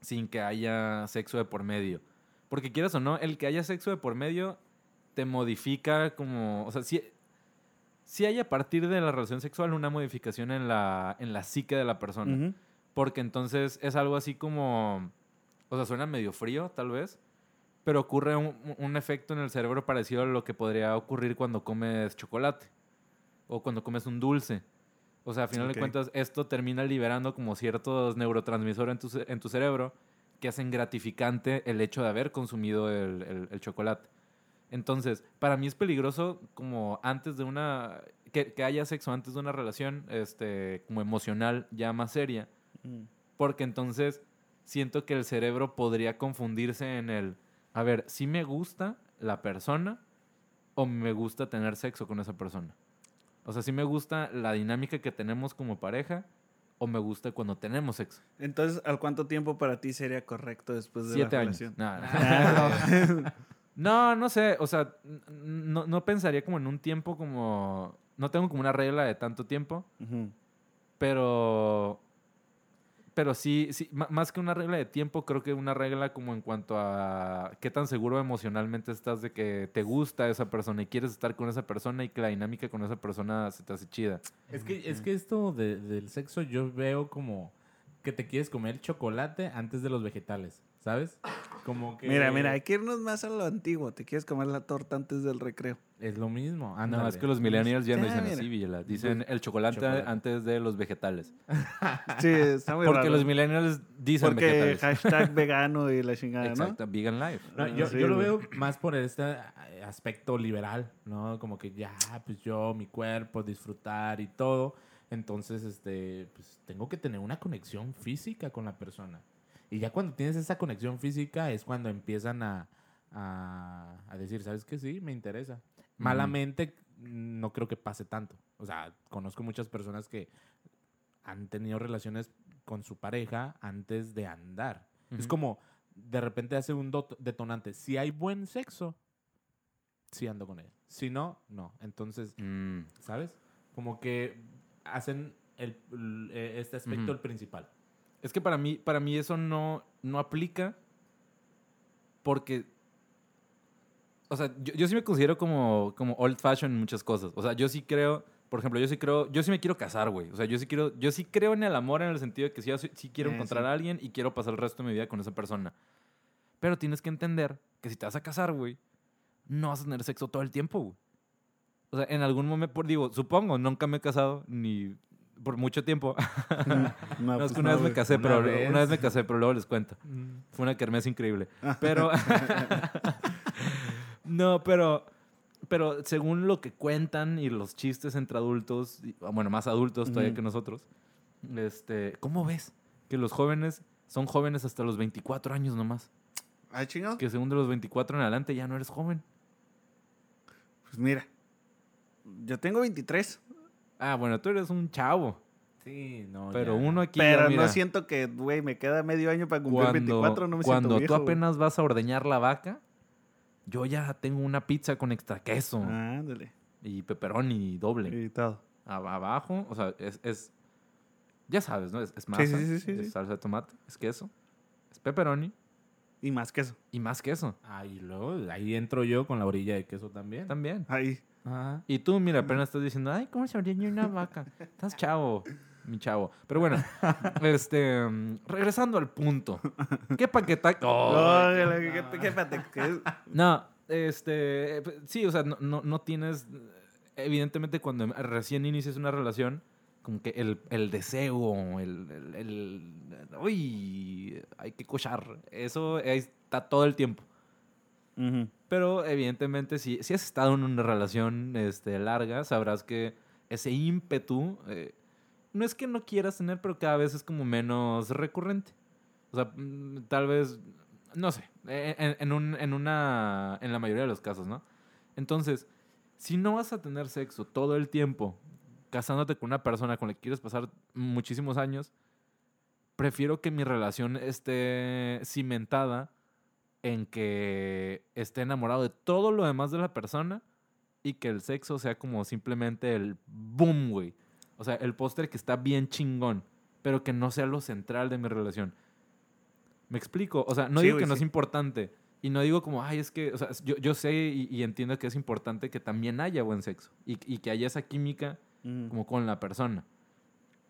sin que haya sexo de por medio. Porque quieras o no, el que haya sexo de por medio te modifica como, o sea, si, si hay a partir de la relación sexual una modificación en la, en la psique de la persona. Porque entonces es algo así como, o sea, suena medio frío tal vez, pero ocurre un, un efecto en el cerebro parecido a lo que podría ocurrir cuando comes chocolate o cuando comes un dulce. O sea, a final de cuentas, esto termina liberando como ciertos neurotransmisores en tu, en tu cerebro que hacen gratificante el hecho de haber consumido el, el- el chocolate. Entonces, para mí es peligroso como antes de una... Que, que haya sexo antes de una relación este, como emocional ya más seria. Ujú. Porque entonces siento que el cerebro podría confundirse en el, a ver, si me gusta la persona o me gusta tener sexo con esa persona. O sea, si me gusta la dinámica que tenemos como pareja o me gusta cuando tenemos sexo. Entonces, ¿al cuánto tiempo para ti sería correcto después de Siete la años. relación? No, no. Ah, No, no sé, o sea, no, no pensaría como en un tiempo como... No tengo como una regla de tanto tiempo, no. Pero... Pero sí, sí, más que una regla de tiempo, creo que una regla como en cuanto a qué tan seguro emocionalmente estás de que te gusta esa persona y quieres estar con esa persona y que la dinámica con esa persona se te hace chida. Es que, es que esto de- del sexo yo veo como que te quieres comer chocolate antes de los vegetales, ¿sabes? Como que... Mira, mira, hay que irnos más a lo antiguo. Te quieres comer la torta antes del recreo. Es lo mismo. no, ándale. es que los millennials ya no dicen así, Villela. Dicen el chocolate, Chocolate. antes de los vegetales. Sí, está muy Porque raro. los millennials dicen Porque vegetales. hashtag vegano y la chingada, ¿no? Exacto, vegan life. No, Ah, yo, sí, yo lo veo más por este eh, aspecto liberal, ¿no? Como que ya, pues yo, mi cuerpo, disfrutar y todo. Entonces, este, pues tengo que tener una conexión física con la persona. Y ya cuando tienes esa conexión física es cuando empiezan a, a, a decir, ¿sabes qué? Sí, me interesa. Malamente no creo que pase tanto. O sea, conozco muchas personas que han tenido relaciones con su pareja antes de andar. Es como, de repente hace un detonante. Si hay buen sexo, sí ando con ella. Si no, no. Entonces, Mm. ¿sabes? Como que hacen el, eh, este aspecto el principal. Es que para mí, para mí eso no, no aplica porque... O sea, yo, yo sí me considero como, como old fashion en muchas cosas. O sea, yo sí creo, por ejemplo, yo sí creo, yo sí me quiero casar, güey. O sea, yo sí quiero, yo sí creo en el amor en el sentido de que sí, sí quiero Eh, encontrar sí. a alguien y quiero pasar el resto de mi vida con esa persona. Pero tienes que entender que si te vas a casar, güey, no vas a tener sexo todo el tiempo, güey. O sea, en algún momento, digo, supongo, nunca me he casado ni por mucho tiempo. No, No, es pues que una no, vez me casé, Una pero vez. una vez me casé, pero luego les cuento. Fue una kermés increíble. Pero no, pero pero según lo que cuentan y los chistes entre adultos, y- bueno, más adultos todavía que nosotros, este, ¿cómo ves que los jóvenes son jóvenes hasta los 24 años nomás? Ah, chingado. Que según de los 24 en adelante ya no eres joven. Pues mira, yo tengo 23, Ah, bueno, tú eres un chavo, Sí, no. pero ya. uno aquí ya, pero mira, no siento que, güey, me queda medio año para cumplir cuando, 24, no me cuando siento tú viejo, güey. apenas vas a ordeñar la vaca, yo ya tengo una pizza con extra queso Ándale. y pepperoni doble. Y todo. Ab- abajo, o sea, es, es- ya sabes, ¿no? Es, es Sí, masa, sí, sí, sí, es sí. salsa de tomate, es queso, es pepperoni Y más que eso. Y más que eso, Ah, y luego ahí entro yo con la orilla de queso también. también. Ahí. Ajá. Y tú, mira, apenas estás diciendo, ay, ¿cómo se ordeña una vaca? Estás chavo, mi chavo. Pero bueno, este, regresando al punto. ¿Qué paquetaje? Oh, ¿qué- qué- qué- ¿qué? No, este, sí, o sea, no, no, no tienes, evidentemente cuando recién inicias una relación, como que el, el deseo, el, el, el- uy, hay que cochar, eso está todo el tiempo. Pero evidentemente si, si has estado en una relación este, larga, sabrás que ese ímpetu eh, no es que no quieras tener, pero cada vez es como menos recurrente. O sea, mm, tal vez, no sé, eh, en, en un- en una, en la mayoría de los casos, ¿no? Entonces, si no vas a tener sexo todo el tiempo, casándote con una persona con la que quieres pasar muchísimos años, prefiero que mi relación esté cimentada en que esté enamorado de todo lo demás de la persona y que el sexo sea como simplemente el boom, güey. O sea, el póster que está bien chingón, pero que no sea lo central de mi relación. ¿Me explico? O sea, no Sí, digo que no sí. es importante. Y no digo como, ay, es que, o sea, yo, yo sé y, y entiendo que es importante que también haya buen sexo y, y que haya esa química Ujú. como con la persona.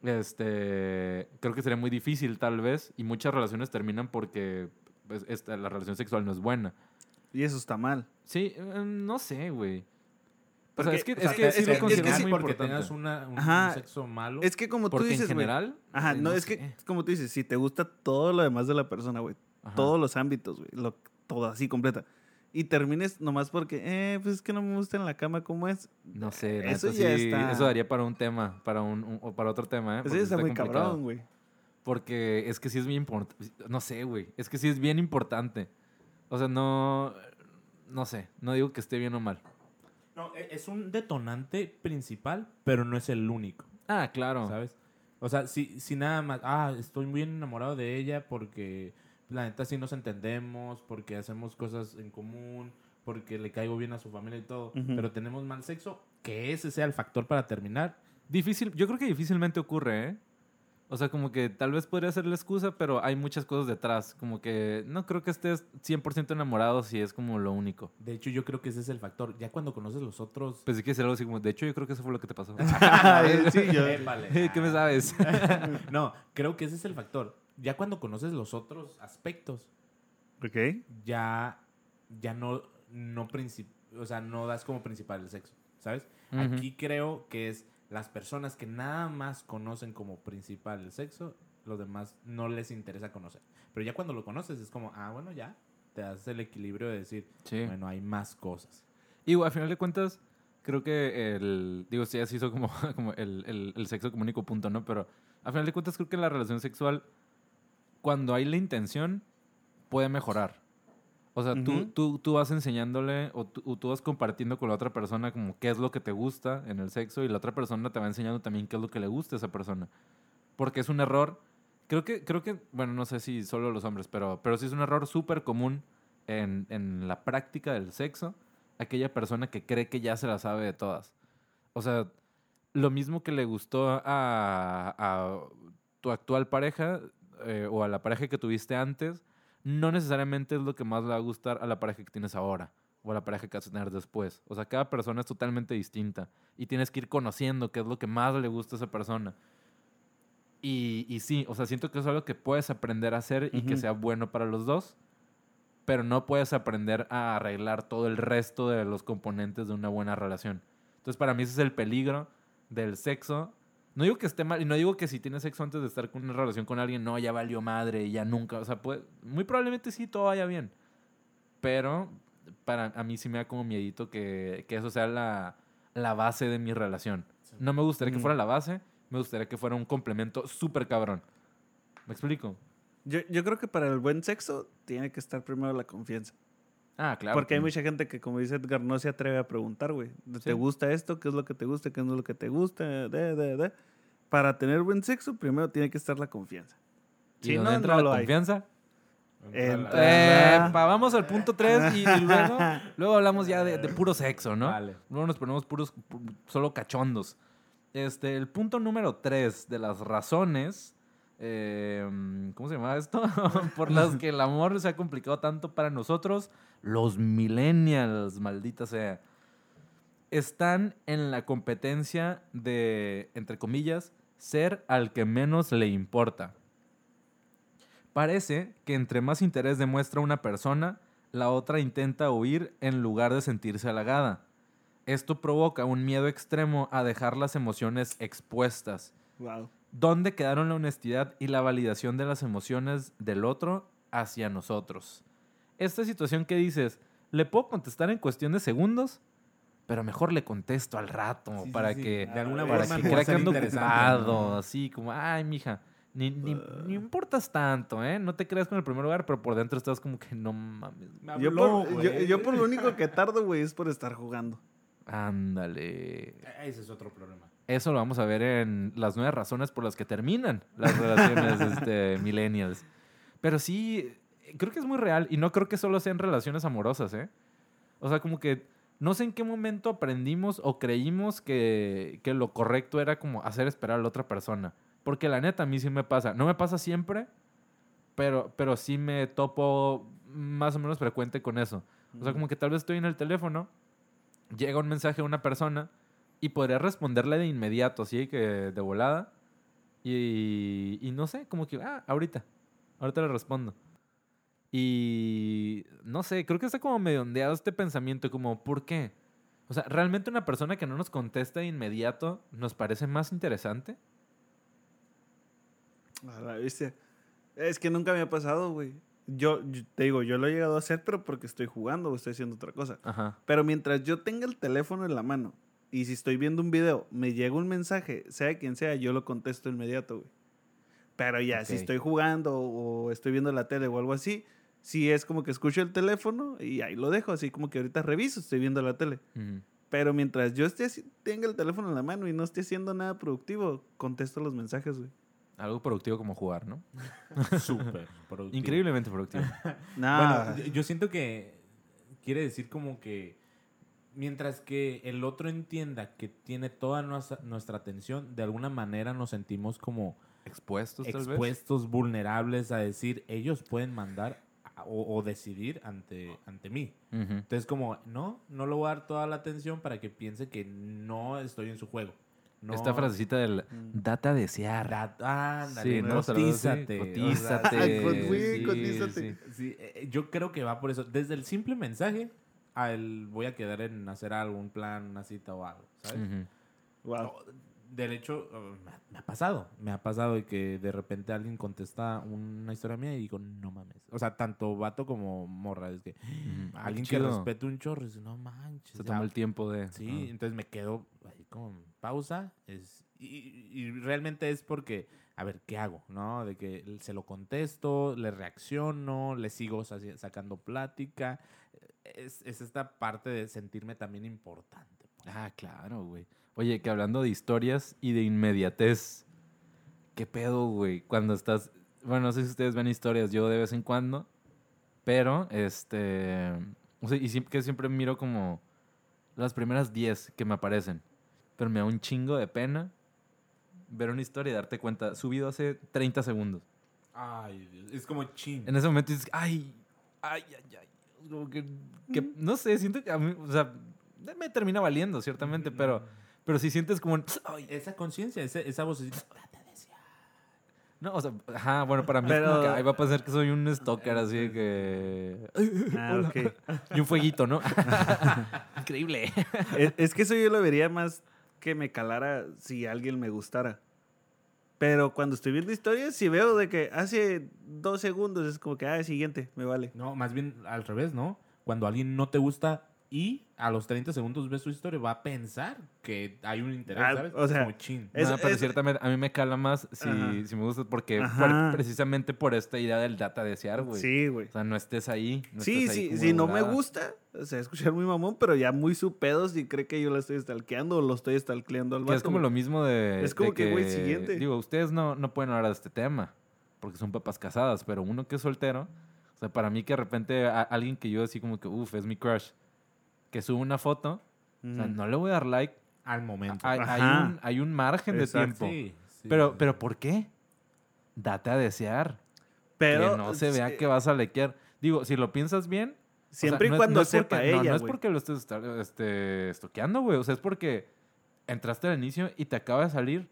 Este, creo que sería muy difícil tal vez y muchas relaciones terminan porque pues, esta, la relación sexual no es buena. Y eso está mal. Sí, eh, no sé, güey. O Porque- sea, es que, o es sea, que es- sí es lo que- considero es que muy porque tengas una, un, Ajá. un sexo malo. Es que como tú dices, en general... Ajá, eh, no, es sé. que, como tú dices, si te gusta todo lo demás de la persona, güey. Todos los ámbitos, güey. Lo, todo así completa. Y termines nomás porque, eh, pues es que no me gusta en la cama cómo es. No sé, Eso neta, ya sí, está. eso daría para un tema, para un, un- o para otro tema, ¿eh? Eso ya está muy complicado. cabrón, güey. Porque es que sí es bien importante. No sé, güey. Es que sí es bien importante. O sea, no. No sé. No digo que esté bien o mal. No, e- es un detonante principal, pero no es el único, Ah, claro. ¿sabes? O sea, si, si nada más, ah, estoy muy enamorado de ella porque la neta sí nos entendemos, porque hacemos cosas en común, porque le caigo bien a su familia y todo, pero tenemos mal sexo, que ese sea el factor para terminar. Difícil. Yo creo que difícilmente ocurre, ¿eh? O sea, como que tal vez podría ser la excusa, pero hay muchas cosas detrás. Como que no creo que estés 100% enamorado si es como lo único. De hecho, yo creo que ese es el factor. Ya cuando conoces los otros... Pensé que decir algo así como, de hecho, yo creo que eso fue lo que te pasó. sí, yo. ¿Qué me sabes? No, creo que ese es el factor. Ya cuando conoces los otros aspectos, Ok. ya, ya no, no, princip- o sea, no das como principal el sexo, ¿sabes? Aquí creo que es las personas que nada más conocen como principal el sexo, los demás no les interesa conocer. Pero ya cuando lo conoces es como, ah, bueno, ya, te das el equilibrio de decir, Sí. bueno, hay más cosas. Y al final de cuentas, creo que el. Digo, sí, así hizo como, como el, el- el sexo como único punto, ¿no? Pero al final de cuentas, creo que la relación sexual, cuando hay la intención, puede mejorar. O sea, tú, tú, tú vas enseñándole o tú, o tú vas compartiendo con la otra persona como qué es lo que te gusta en el sexo y la otra persona te va enseñando también qué es lo que le gusta a esa persona. Porque es un error. Creo que, creo que bueno, no sé si solo los hombres, pero, pero sí es un error súper común en, en la práctica del sexo aquella persona que cree que ya se la sabe de todas. O sea, lo mismo que le gustó a, a tu actual pareja eh, o a la pareja que tuviste antes, no necesariamente es lo que más le va a gustar a la pareja que tienes ahora o a la pareja que vas a tener después. O sea, cada persona es totalmente distinta y tienes que ir conociendo qué es lo que más le gusta a esa persona. Y, y sí, o sea, siento que es algo que puedes aprender a hacer y que sea bueno para los dos, pero no puedes aprender a arreglar todo el resto de los componentes de una buena relación. Entonces, para mí ese es el peligro del sexo. No digo que esté mal, y no digo que si tienes sexo antes de estar con una relación con alguien, no, ya valió madre y ya nunca. O sea, puede- muy probablemente sí todo vaya bien. Pero para a mí sí me da como miedito que, que eso sea la, la base de mi relación. No me gustaría que Mm. fuera la base, me gustaría que fuera un complemento súper cabrón. ¿Me explico? Yo, yo creo que para el buen sexo tiene que estar primero la confianza. Ah, claro. Porque hay que- mucha gente que, como dice Edgar, no se atreve a preguntar, güey. ¿Te Sí. gusta esto? ¿Qué es lo que te gusta? ¿Qué no es lo que te gusta? De, de, de. Para tener buen sexo, primero tiene que estar la confianza. ¿Y Si no, entra no la lo hay. confianza? Entra- Eh, pa, vamos al punto 3 y, y luego, luego hablamos ya de, de puro sexo, ¿no? Vale. Luego nos ponemos puros, pu- solo cachondos. Este, el punto número 3 de las razones eh, ¿cómo se llama esto? por las que el amor se ha complicado tanto para nosotros, los millennials, maldita sea, están en la competencia de, entre comillas, ser al que menos le importa. Parece que entre más interés demuestra una persona, la otra intenta huir en lugar de sentirse halagada. Esto provoca un miedo extremo a dejar las emociones expuestas. Wow. ¿Dónde quedaron la honestidad y la validación de las emociones del otro hacia nosotros? Esta situación que dices, ¿le puedo contestar en cuestión de segundos? Pero mejor le contesto al rato Sí, para sí. que De alguna para forma que crea que ando ocupado, ¿no? así como, ay, mija, ni, ni, ni importas tanto, ¿eh? No te creas con el primer lugar, pero por dentro estás como que no mames. Me Yo, habló, por, yo, yo por lo único que tardo, güey, es por estar jugando. Ándale. Ese es otro problema. Eso lo vamos a ver en las nueve razones por las que terminan las relaciones este, millennials. Pero sí, creo que es muy real y no creo que solo sean relaciones amorosas, ¿eh? O sea, como que no sé en qué momento aprendimos o creímos que, que lo correcto era como hacer esperar a la otra persona. Porque la neta a mí sí me pasa. No me pasa siempre, pero, pero sí me topo más o menos frecuente con eso. O sea, como que tal vez estoy en el teléfono, llega un mensaje a una persona y podría responderle de inmediato, así que de volada. Y, y no sé, como que, ah, ahorita, ahorita le respondo. Y no sé, creo que está como medio ondeado este pensamiento, como, ¿por qué? O sea, ¿realmente una persona que no nos contesta de inmediato nos parece más interesante? A la bestia. Es que nunca me ha pasado, güey. Yo, yo- te digo, yo lo he llegado a hacer, pero porque estoy jugando o estoy haciendo otra cosa. Ajá. Pero mientras yo tenga el teléfono en la mano y si estoy viendo un video, me llega un mensaje, sea quien sea, yo lo contesto inmediato, güey. Pero ya, si estoy jugando o estoy viendo la tele o algo así, sí es como que escucho el teléfono y ahí lo dejo, así como que ahorita reviso, estoy viendo la tele. Pero mientras yo esté así, tenga el teléfono en la mano y no esté haciendo nada productivo, contesto los mensajes, güey. Algo productivo como jugar, ¿no? Súper productivo. Increíblemente productivo. Nah. Bueno, yo, yo siento que quiere decir como que mientras que el otro entienda que tiene toda nuestra, nuestra atención, de alguna manera nos sentimos como Expuestos, tal vez. expuestos, vulnerables a decir, ellos pueden mandar o, o decidir ante, ante mí. Entonces como, no, no le voy a dar toda la atención para que piense que no estoy en su juego. No, Esta frasecita del Mm. date a desear. Da- ándale, Sí, cotízate. Cotízate. Sí, cotízate. sí. Sí, eh, yo creo que va por eso. Desde el simple mensaje al voy a quedar en hacer algo, un plan, una cita o algo, ¿sabes? Wow. Del hecho, me ha- pasado. Me ha pasado de que de repente alguien contesta una historia mía y digo, no mames. O sea, tanto vato como morra. Es que alguien que respete un chorro, dice, no manches. Se ya". tomó el tiempo de... Sí, ah. entonces me quedo ahí como en pausa. Es, y, y- y realmente es porque, a ver, ¿qué hago? ¿No? De que se lo contesto, le reacciono, le sigo sacando plática. Es, es esta parte de sentirme también importante. pues. Ah, claro, güey. Oye, que hablando de historias y de inmediatez, ¿qué pedo, güey? Cuando estás... Bueno, no sé si ustedes ven historias, yo de vez en cuando, pero, este... O sea, y siempre, que siempre miro como las primeras 10 que me aparecen, pero me da un chingo de pena ver una historia y darte cuenta, subido hace 30 segundos. Ay, Dios, es como chin. En ese momento dices, ay, ay, ay, ay. Como que, que, no sé, siento que a mí, o sea, me termina valiendo, ciertamente, pero, pero si sientes como, un, ay, Esa conciencia, esa, esa vocecita. no, o sea, ajá, bueno, para mí es como Pero- que, ay, va a pasar que soy un stalker, así que, Ah, ok. y un fueguito, ¿no? Increíble. es, es que eso yo lo vería más que me calara si alguien me gustara. Pero cuando estoy viendo historias, si veo de que hace dos segundos es como que, ah, siguiente, me vale. No, más bien al revés, ¿no? Cuando alguien no te gusta y a los 30 segundos ves su historia, va a pensar que hay un interés, Ah, ¿sabes? o sea, como chin. Es- no, pero es- ciertamente a mí me cala más si, si me gusta, porque por- precisamente por esta idea del data desear, güey. Sí, güey. O sea, no estés ahí. No sí, estés ahí sí, si no me gusta, o sea, escuchar muy mamón, pero ya muy su pedo si cree que yo la estoy stalkeando o lo estoy stalkeando al Que es vato, como lo mismo de. Es como de que, güey, siguiente. Digo, ustedes no, no pueden hablar de este tema porque son papas casadas, pero uno que es soltero, o sea, para mí que de repente a- alguien que yo así como que, uff, es mi crush, que sube una foto, o sea, no le voy a dar like. Al momento. Hay, un, hay un margen de tiempo. Sí, sí, pero, sí. pero ¿por qué? date a desear. Pero que no se vea que vas a lequear. Digo, si lo piensas bien. o sea, Siempre y no es- cuando no es sepa porque- ella, No, es porque lo estés estar- este, estoqueando, güey. O sea, es porque entraste al inicio y te acaba de salir.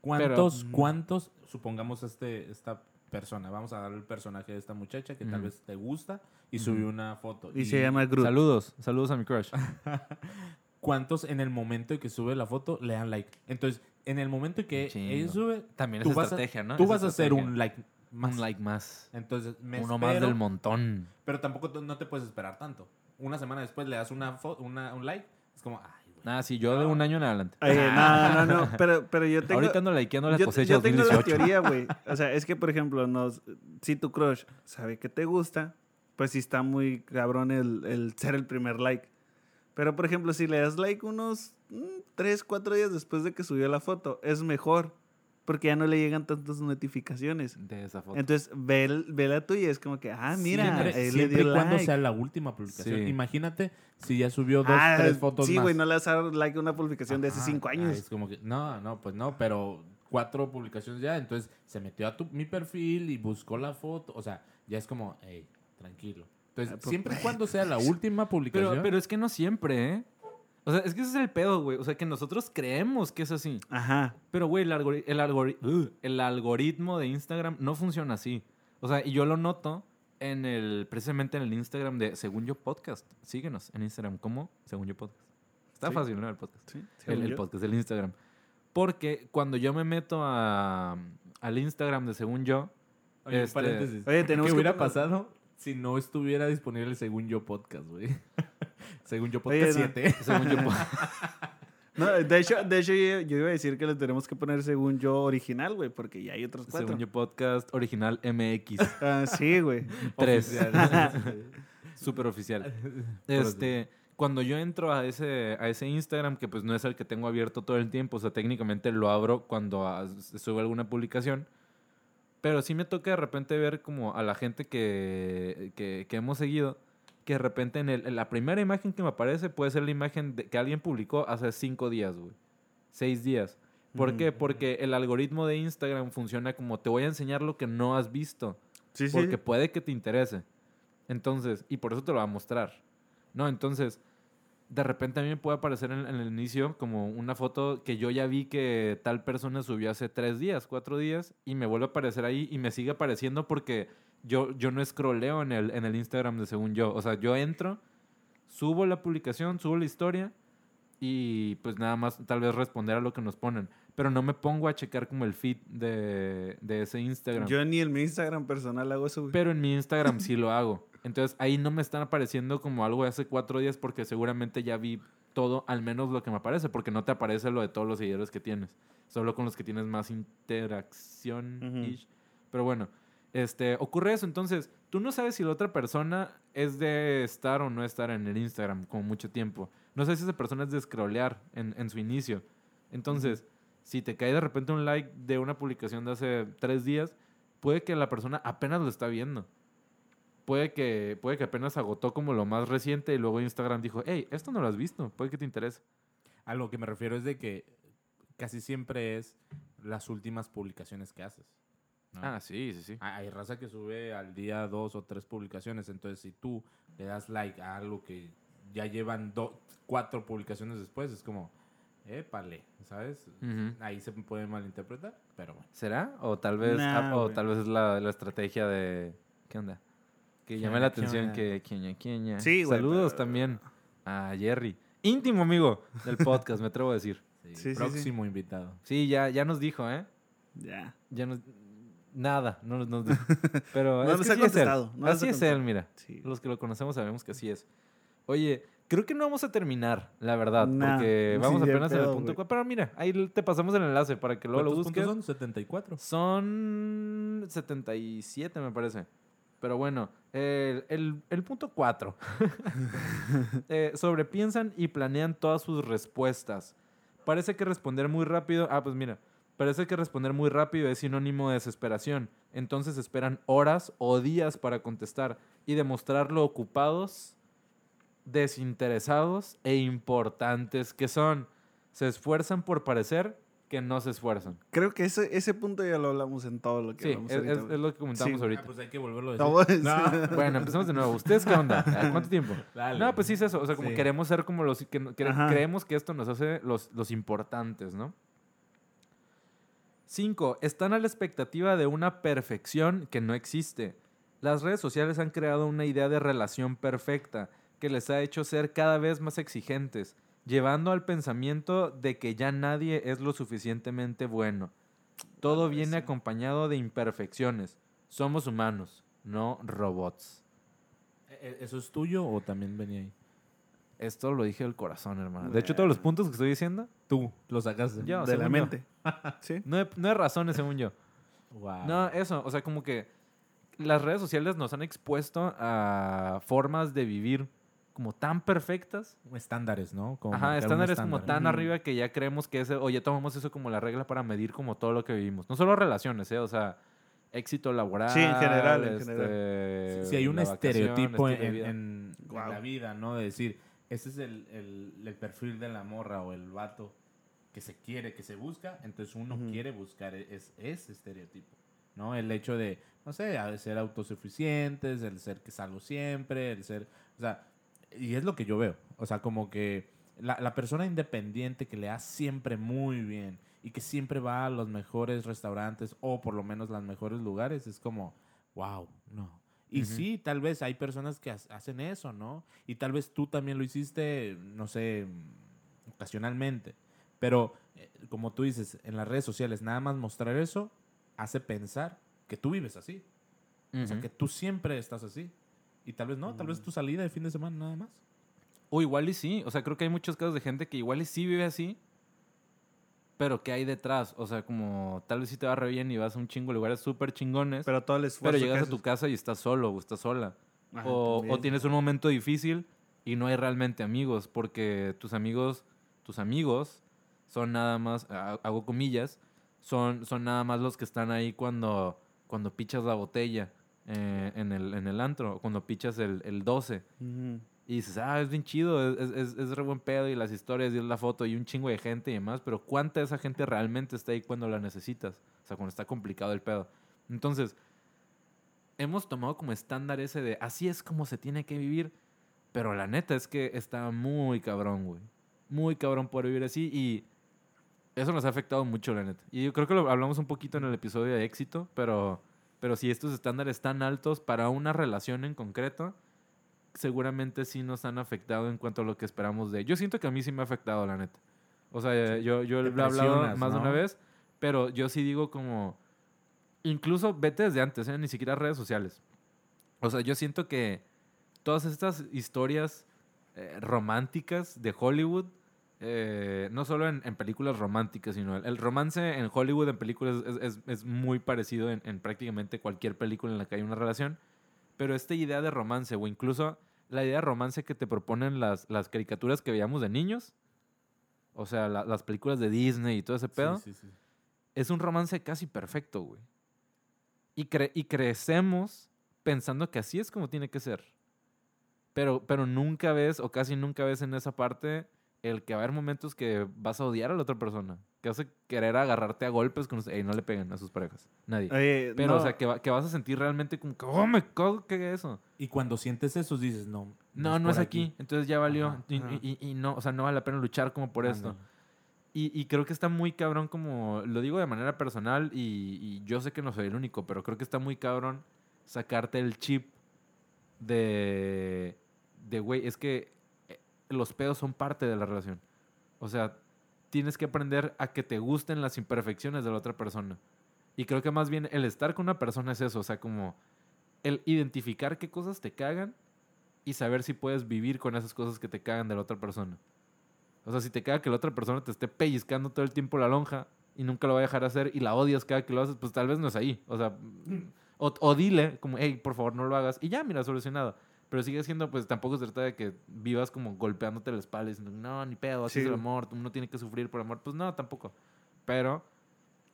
¿Cuántos, Pero- cuántos, supongamos este, esta persona, vamos a dar el personaje de esta muchacha que tal vez te gusta y subió una foto. Y se llama Groot. Saludos, saludos a mi crush. ¿Cuántos en el momento en que sube la foto le dan like? Entonces, en el momento en que Chingo. ella sube, También tú es vas estrategia, a, ¿no? tú Es vas a hacer un like más. Un like más. Entonces, me Uno más del montón. Pero tampoco no te puedes esperar tanto. Una semana después le das una, una un like, es como, ay. Ah, sí, yo de un año en adelante. No, no, no, pero, pero yo tengo... Ahorita ando likeando la yo, cosecha yo tengo la 2018. teoría, güey. O sea, es que, por ejemplo, nos, si tu crush sabe que te gusta, pues sí está muy cabrón el, el ser el primer like. Pero, por ejemplo, si le das like unos 3, 4 días después de que subió la foto, es mejor. Porque ya no le llegan tantas notificaciones. De esa foto. Entonces, ve, el- ve la tuya y es como que, ah, mira, siempre, él siempre dio cuando like. sea la última publicación. Sí. Imagínate si ya subió dos, Ah, tres fotos sí, más. güey, no le vas a dar like a una publicación de hace Ajá, 5 ah, años. es como que, no, no, pues no, pero cuatro publicaciones ya, entonces se metió a tu, mi perfil y buscó la foto, o sea, ya es como, hey, tranquilo. Entonces, Ah, pues, siempre y cuando sea la última publicación, Pero, pero es que no siempre, ¿eh? O sea, es que ese es el pedo, güey. O sea, que nosotros creemos que es así. Ajá. Pero, güey, el, algori- el, algori- el algoritmo de Instagram no funciona así. O sea, y yo lo noto en el, precisamente en el Instagram de Según Yo Podcast. Síguenos en Instagram como Según Yo Podcast. Está Sí. fácil, ¿no? El podcast. Sí, El, el podcast, el Instagram. Porque cuando yo me meto a, al Instagram de Según Yo, Oye, este- paréntesis, Oye, tenemos ¿qué que hubiera pasado si no estuviera disponible el Según Yo Podcast, güey? Según Yo Podcast no. 7. Según Yo No, de hecho, de hecho yo, yo iba a decir que le tenemos que poner según yo original, güey, porque ya hay otros cuatro. Según Yo Podcast original MX. Ah, sí, güey. Tres. Súper oficial. Este, cuando yo entro a ese, a ese Instagram, que pues no es el que tengo abierto todo el tiempo, o sea, técnicamente lo abro cuando ah, s- sube alguna publicación, pero sí me toca de repente ver como a la gente que, que, que hemos seguido, que de repente en, el- en la primera imagen que me aparece puede ser la imagen de- que alguien publicó hace cinco días, güey. Seis días. ¿Por qué? Porque el algoritmo de Instagram funciona como te voy a enseñar lo que no has visto Sí, sí. porque puede que te interese. Entonces, y por eso te lo va a mostrar. ¿No? Entonces, de repente a mí me puede aparecer en, en el inicio como una foto que yo ya vi que tal persona subió hace tres días, cuatro días, y me vuelve a aparecer ahí y me sigue apareciendo porque yo, yo no scrolleo en el, en el Instagram de según yo. O sea, yo entro, subo la publicación, subo la historia y pues nada más tal vez responder a lo que nos ponen. Pero no me pongo a checar como el feed de, de ese Instagram. Yo ni en mi Instagram personal hago eso, güey. Pero en mi Instagram sí lo hago. Entonces ahí no me están apareciendo como algo de hace cuatro días porque seguramente ya vi todo, al menos lo que me aparece, porque no te aparece lo de todos los seguidores que tienes. Solo con los que tienes más interacción. Pero bueno, este, ocurre eso. Entonces, tú no sabes si la otra persona es de estar o no estar en el Instagram como mucho tiempo. No sabes si esa persona es de scrollear en, en su inicio. Entonces, si te cae de repente un like de una publicación de hace tres días, puede que la persona apenas lo está viendo. Puede que, puede que apenas agotó como lo más reciente y luego Instagram dijo, hey, esto no lo has visto, puede que te interese. A lo que me refiero es de que casi siempre es las últimas publicaciones que haces. ¿No? Ah, sí, sí, sí. Hay raza que sube al día dos o tres publicaciones, entonces si tú le das like a algo que ya llevan do- cuatro publicaciones después, es como, épale, ¿sabes? Ahí se puede malinterpretar, pero bueno. ¿Será? O tal vez, Nah, ah, o tal vez es la, la estrategia de... ¿Qué onda? Que llame la atención que... Quieña, quieña. Sí, güey, Saludos pero- también a Jerry. Íntimo amigo del podcast, me atrevo a decir. Sí, Sí, sí, próximo invitado. Sí, ya, ya nos dijo, ¿eh? Ya. Ya nos... Nada, no dijo. Pero No es que ha así es él. no así es él, mira. Sí. Los que lo conocemos sabemos que así es. Oye, creo que no vamos a terminar, la verdad, Nah, porque sí, vamos de apenas en el pedo, punto. güey. cua- Pero mira, ahí te pasamos el enlace para que luego lo ¿Cuántos busques. puntos son? 74. Son 77, me parece. Pero bueno, el, el- el punto 4. sobrepiensan y planean todas sus respuestas. Parece que responder muy rápido. Ah, pues mira. Parece que responder muy rápido es sinónimo de desesperación. Entonces esperan horas o días para contestar y demostrar lo ocupados, desinteresados e importantes que son. Se esfuerzan por parecer que que no se esfuerzan. Creo que ese, ese punto ya lo hablamos en todo lo que Sí, hablamos es, ahorita, es- es lo que comentamos Sí. ahorita. Ah, pues hay que volverlo a No, decir. pues, Bueno, empezamos de nuevo. ¿Ustedes qué onda? ¿A ¿Cuánto tiempo? Dale. No, pues sí es eso. O sea, como Sí. queremos ser como los... Que, no- Ajá. creemos que esto nos hace los, los importantes, ¿no? Cinco, están a la expectativa de una perfección que no existe. Las redes sociales han creado una idea de relación perfecta que les ha hecho ser cada vez más exigentes, llevando al pensamiento de que ya nadie es lo suficientemente bueno. Todo viene acompañado de imperfecciones. Somos humanos, no robots. ¿E- ¿Eso es tuyo o también venía ahí? Esto lo dije del corazón, hermano. De hecho, todos los puntos que estoy diciendo, Tú lo sacaste. Yo. de la mente. Sí. no hay, no hay razones, según yo. Wow. No, eso, o sea, como que las redes sociales nos han expuesto a formas de vivir como tan perfectas. Estándares, ¿no? Como Ajá, estándares como tan arriba que ya creemos que ese, o ya tomamos eso como la regla para medir como todo lo que vivimos. No solo relaciones, ¿eh? O sea, éxito laboral. Sí, en general, en este, general. Si hay un estereotipo en, la vida, ¿no? De decir, ese es el, el- el perfil de la morra o el vato que se quiere, que se busca, entonces uno Ujú. quiere buscar e- es, ese estereotipo, ¿no? El hecho de, no sé, a- ser autosuficientes, el ser que salgo siempre, el ser, o sea, y es lo que yo veo, o sea, como que la, la persona independiente que le da siempre muy bien y que siempre va a los mejores restaurantes o por lo menos los mejores lugares, es como, wow, no. Y Ujú. sí, tal vez hay personas que ha- hacen eso, ¿no? Y tal vez tú también lo hiciste, no sé, ocasionalmente. Pero, eh, como tú dices, en las redes sociales, nada más mostrar eso hace pensar que tú vives así. O sea, que tú siempre estás así. Y tal vez no, tal vez tu salida de fin de semana nada más. O igual y sí. O sea, creo que hay muchos casos de gente que igual y sí vive así. Pero ¿qué hay detrás? O sea, como tal vez sí te va re bien y vas a un chingo de lugares súper chingones. Pero, Pero todo el esfuerzo. llegas que a tu casa y estás solo o estás sola. Ajá, o, o tienes un momento difícil y no hay realmente amigos. Porque tus amigos, tus amigos son nada más, ha- hago comillas, son, son nada más los que están ahí cuando, cuando pichas la botella eh, en, el, en el antro. o Cuando pichas el, el 12. Ujú. Y dices, ah, es bien chido, es, es, es re buen pedo y las historias y la foto y un chingo de gente y demás, pero ¿cuánta de esa gente realmente está ahí cuando la necesitas? O sea, cuando está complicado el pedo. Entonces, hemos tomado como estándar ese de así es como se tiene que vivir, pero la neta es que está muy cabrón, güey. Muy cabrón poder vivir así y eso nos ha afectado mucho, la neta. Y yo creo que lo hablamos un poquito en el episodio de éxito, pero, pero si estos estándares tan altos para una relación en concreto, seguramente sí nos han afectado en cuanto a lo que esperamos de... Yo siento que a mí sí me ha afectado, la neta. O sea, yo, yo lo he hablado más de una ¿no? vez, pero yo sí digo como... Incluso vete desde antes, ¿eh? ni siquiera redes sociales. O sea, yo siento que todas estas historias eh, románticas de Hollywood, eh, no solo en, en películas románticas, sino el, el romance en Hollywood en películas es, es- es muy parecido en, en prácticamente cualquier película en la que hay una relación. Pero esta idea de romance, o incluso la idea de romance que te proponen las, las caricaturas que veíamos de niños, o sea, la- las películas de Disney y todo ese pedo, Sí, sí, sí. es un romance casi perfecto, güey. Y, cre- y crecemos pensando que así es como tiene que ser. Pero, pero nunca ves, o casi nunca ves en esa parte, el que va a haber momentos que vas a odiar a la otra persona. Que vas a querer agarrarte a golpes con... Ey, no le peguen a sus parejas. Nadie. Oye, pero, no, o sea, que, va- que vas a sentir realmente como que, oh, me cago que eso. Y cuando sientes eso, dices, no. No, no es por aquí. Entonces ya valió. Ajá, y, ajá. y- y no, o sea, no vale la pena luchar como por esto. Y, y creo que está muy cabrón como, lo digo de manera personal y, y yo sé que no soy el único, pero creo que está muy cabrón sacarte el chip de, de güey, es que eh, los pedos son parte de la relación. O sea, tienes que aprender a que te gusten las imperfecciones de la otra persona. Y creo que más bien el estar con una persona es eso, o sea, como el identificar qué cosas te cagan y saber si puedes vivir con esas cosas que te cagan de la otra persona. O sea, si te caga que la otra persona te esté pellizcando todo el tiempo la lonja y nunca lo va a dejar hacer y la odias cada que lo haces, pues tal vez no es ahí. O sea, o, o dile como, hey, por favor, no lo hagas. Y ya, mira, solucionado. Pero sigue siendo, pues tampoco se trata de que vivas como golpeándote la espalda y diciendo, no, ni pedo, así Sí. es el amor, uno tiene que sufrir por amor. Pues no, tampoco. Pero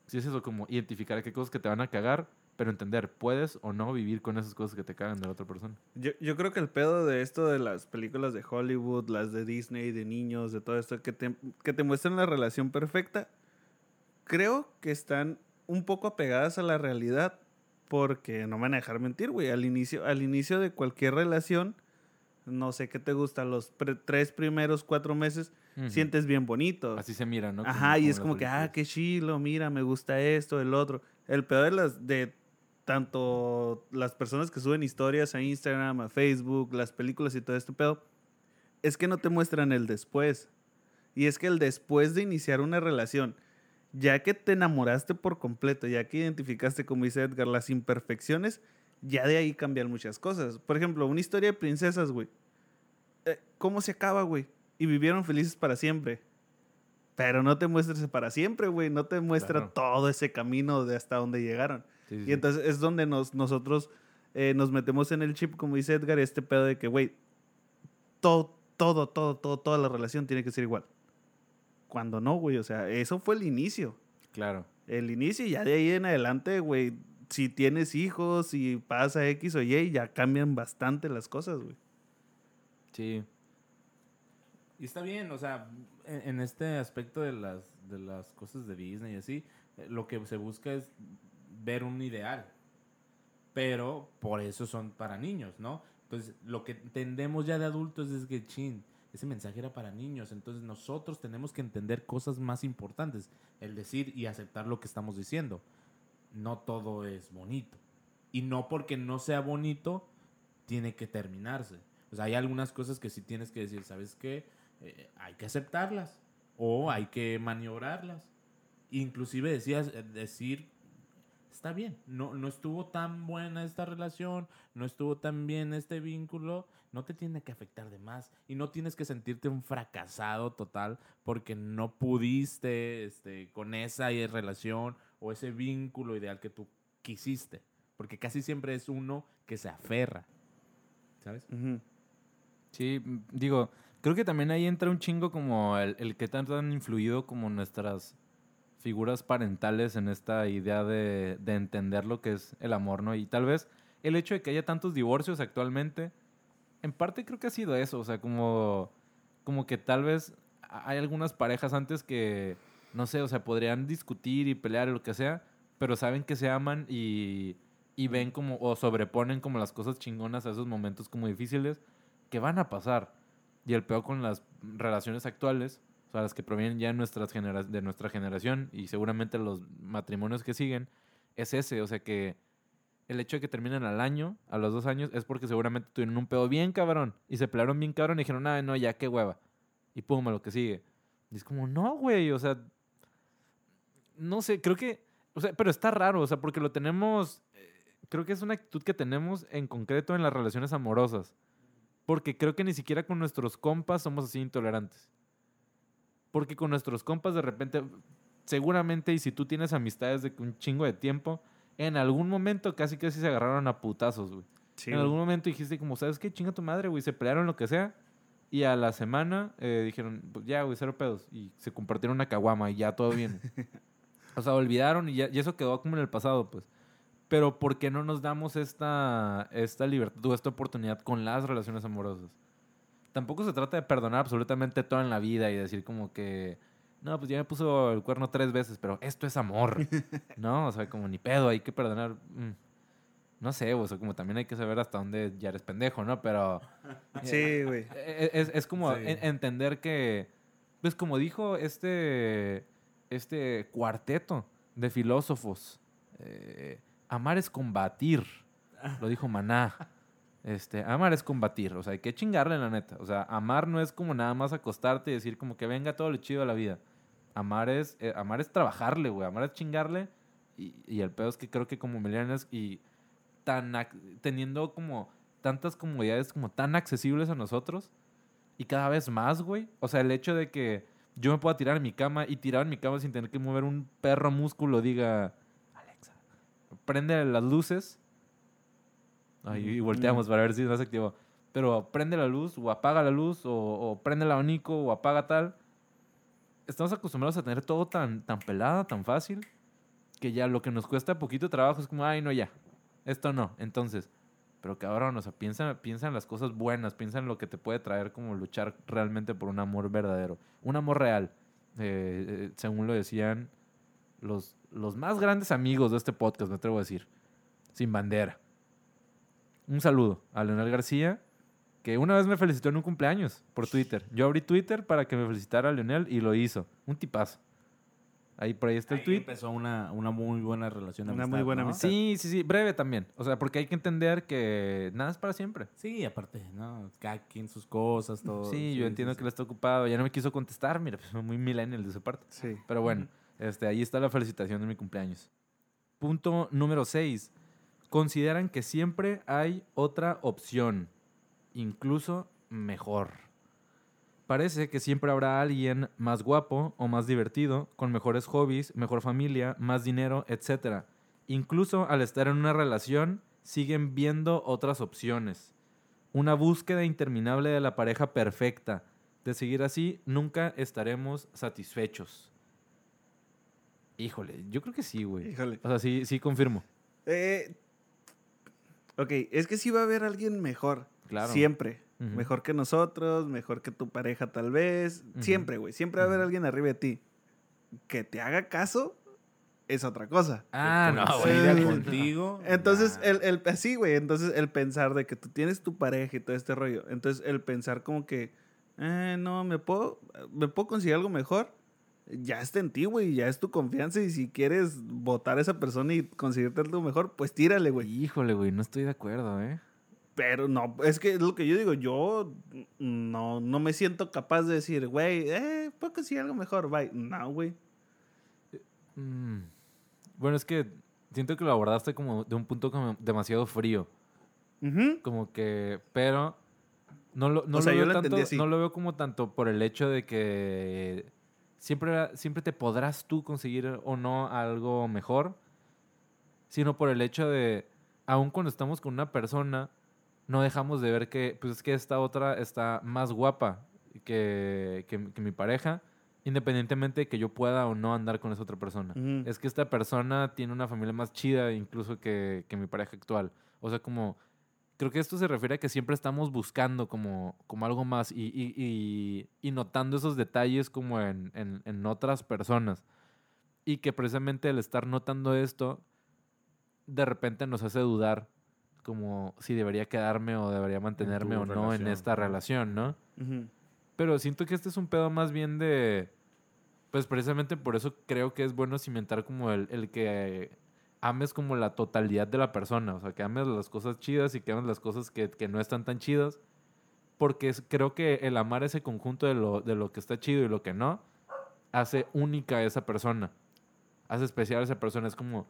si es eso, como identificar qué cosas que te van a cagar, pero entender, puedes o no vivir con esas cosas que te cagan de la otra persona. Yo, yo creo que el pedo de esto de las películas de Hollywood, las de Disney, de niños, de todo esto, que te, que te muestran la relación perfecta, creo que están un poco apegadas a la realidad porque no me van a dejar mentir, güey. Al inicio, al inicio de cualquier relación, no sé qué te gusta, los pre- tres primeros cuatro meses, Ujú. sientes bien bonito. Así se mira, ¿no? Ajá, y es las como que, ah, qué chilo, mira, me gusta esto, el otro. El peor de las, de tanto las personas que suben historias a Instagram, a Facebook, las películas y todo este pedo, es que no te muestran el después. Y es que el después de iniciar una relación, ya que te enamoraste por completo, ya que identificaste, como dice Edgar, las imperfecciones, ya de ahí cambian muchas cosas. Por ejemplo, una historia de princesas, güey. Eh, ¿Cómo se acaba, güey? Y vivieron felices para siempre. Pero no te muestra ese para siempre, güey. No te muestra Claro. todo ese camino de hasta donde llegaron. Sí, sí, Y entonces es donde nos, nosotros eh, nos metemos en el chip, como dice Edgar, este pedo de que, güey, todo, todo, todo, todo, toda la relación tiene que ser igual. Cuando no, güey. O sea, eso fue el inicio. Claro. El inicio y ya de ahí en adelante, güey, si tienes hijos, si pasa X o Y, ya cambian bastante las cosas, güey. Sí. Y está bien, o sea, en, en este aspecto de las, de las cosas de Disney y así, eh, lo que se busca es ver un ideal. Pero por eso son para niños, ¿no? Entonces, lo que entendemos ya de adultos es que, chin, ese mensaje era para niños. Entonces, nosotros tenemos que entender cosas más importantes. El decir y aceptar lo que estamos diciendo. No todo es bonito. Y no porque no sea bonito, tiene que terminarse. O sea, hay algunas cosas que sí tienes que decir, ¿sabes qué? Eh, hay que aceptarlas o hay que maniobrarlas. Inclusive decías, decir, está bien, no, no estuvo tan buena esta relación, no estuvo tan bien este vínculo, no te tiene que afectar de más y no tienes que sentirte un fracasado total porque no pudiste este, con esa relación o ese vínculo ideal que tú quisiste. Porque casi siempre es uno que se aferra. ¿Sabes? Sí, digo, creo que también ahí entra un chingo como el, el que tanto han influido como nuestras figuras parentales en esta idea de, de entender lo que es el amor, ¿no? Y tal vez el hecho de que haya tantos divorcios actualmente, en parte creo que ha sido eso, o sea, como, como que tal vez hay algunas parejas antes que, no sé, o sea, podrían discutir y pelear y lo que sea, pero saben que se aman y, y ven como, o sobreponen como las cosas chingonas a esos momentos como difíciles que van a pasar. Y el peor con las relaciones actuales, o sea, las que provienen ya de, nuestra generación y seguramente los matrimonios que siguen, es ese. O sea, que el hecho de que terminen al año, a los dos años, es porque seguramente tuvieron un pedo bien cabrón y se pelearon bien cabrón y dijeron, ah, no, ya, qué hueva. Y pum, a lo que sigue. Y es como, no, güey, o sea, no sé, creo que, o sea, pero está raro, o sea, porque lo tenemos, eh, creo que es una actitud que tenemos en concreto en las relaciones amorosas. Porque creo que ni siquiera con nuestros compas somos así intolerantes. Porque con nuestros compas de repente, seguramente, y si tú tienes amistades de un chingo de tiempo, en algún momento casi casi se agarraron a putazos, güey. Sí, en güey. algún momento dijiste como, ¿sabes qué? Chinga tu madre, güey. Se pelearon lo que sea. Y a la semana eh, dijeron, pues ya, güey, cero pedos. Y se compartieron una caguama y ya todo bien. o sea, olvidaron y, ya, y eso quedó como en el pasado, pues. Pero ¿por qué no nos damos esta, esta libertad o esta oportunidad con las relaciones amorosas? Tampoco se trata de perdonar absolutamente todo en la vida y decir como que, no, pues ya me puso el cuerno tres veces, pero esto es amor. ¿No? O sea, como ni pedo, hay que perdonar. Mm. No sé, o sea, como también hay que saber hasta dónde ya eres pendejo, ¿no? Pero Sí, güey. e- es, es como Sí. en- entender que, pues como dijo este, este cuarteto de filósofos, eh, amar es combatir, lo dijo Maná. Este, amar es combatir, o sea, hay que chingarle la neta. O sea, amar no es como nada más acostarte y decir como que venga todo lo chido de la vida. Amar es, eh, amar es trabajarle, güey. Amar es chingarle. Y, y el pedo es que creo que como millennials y tan teniendo como tantas comodidades como tan accesibles a nosotros y cada vez más, güey. O sea, el hecho de que yo me pueda tirar en mi cama y tirar en mi cama sin tener que mover un perro músculo diga, Alexa, prende las luces. Y volteamos para ver si no se activó. Pero prende la luz o apaga la luz o, o prende el abanico o apaga tal. Estamos acostumbrados a tener todo tan, tan pelada, tan fácil, que ya lo que nos cuesta poquito trabajo es como, ay, no, ya, esto no. Entonces, pero cabrón, o sea, piensa, piensa en las cosas buenas, piensa en lo que te puede traer como luchar realmente por un amor verdadero, un amor real. Eh, eh, según lo decían, los, los más grandes amigos de este podcast, me atrevo a decir. Sin bandera. Un saludo a Leonel García, que una vez me felicitó en un cumpleaños por Twitter. Yo abrí Twitter para que me felicitara a Leonel y lo hizo. Un tipazo. Ahí por ahí está el Ahí tweet. empezó una, una muy buena relación Una amistad, muy buena ¿no? amistad. Sí, sí, sí, breve también. O sea, porque hay que entender que nada es para siempre. Sí, aparte, ¿no? Cada quien sus cosas, todo. Sí, yo entiendo que él está ocupado. Ya no me quiso contestar, mira, pues muy millennial de su parte. Sí. Pero bueno, este, ahí está la felicitación de mi cumpleaños. Punto número 6. Consideran que siempre hay otra opción, incluso mejor. Parece que siempre habrá alguien más guapo o más divertido, con mejores hobbies, mejor familia, más dinero, etc. Incluso al estar en una relación, siguen viendo otras opciones. Una búsqueda interminable de la pareja perfecta. De seguir así, nunca estaremos satisfechos. Híjole, yo creo que sí, güey. Híjole. O sea, sí, sí confirmo. Eh, ok, es que sí va a haber alguien mejor. Claro. Siempre. Ujú. Mejor que nosotros, mejor que tu pareja tal vez. Ujú. Siempre, güey. Siempre va a haber alguien arriba de ti. Que te haga caso es otra cosa. Ah, no, güey. contigo. Entonces, nah. el, el, sí, güey. Entonces, el pensar de que tú tienes tu pareja y todo este rollo. Entonces, el pensar como que, eh, no, me puedo, me puedo conseguir algo mejor. Ya está en ti, güey. Ya es tu confianza. Y si quieres votar a esa persona y conseguirte algo mejor, pues tírale, güey. Híjole, güey, no estoy de acuerdo, ¿eh? Pero no, es que es lo que yo digo. Yo no, no me siento capaz de decir, güey, eh, puedo conseguir algo mejor, bye. No, güey. Mm. Bueno, es que siento que lo abordaste como de un punto como demasiado frío. Como que, pero no lo, no O sea, lo yo veo lo tanto, entendí así. no lo veo como tanto por el hecho de que siempre, siempre te podrás tú conseguir o no algo mejor, sino por el hecho de, aun cuando estamos con una persona, no dejamos de ver que, pues es que esta otra está más guapa que, que, que mi pareja, independientemente de que yo pueda o no andar con esa otra persona. Es que esta persona tiene una familia más chida incluso que, que mi pareja actual. O sea, como... Creo que esto se refiere a que siempre estamos buscando como, como algo más y, y- y- y notando esos detalles como en, en- en otras personas. Y que precisamente el estar notando esto, de repente nos hace dudar como si debería quedarme o debería mantenerme o no en esta relación, ¿no? Ujú. Pero siento que este es un pedo más bien de. Pues precisamente por eso creo que es bueno cimentar como el, el que ames como la totalidad de la persona. O sea, que ames las cosas chidas y que ames las cosas que, que no están tan chidas. Porque creo que el amar ese conjunto de lo, de lo que está chido y lo que no, hace única a esa persona. Hace especial a esa persona. Es como,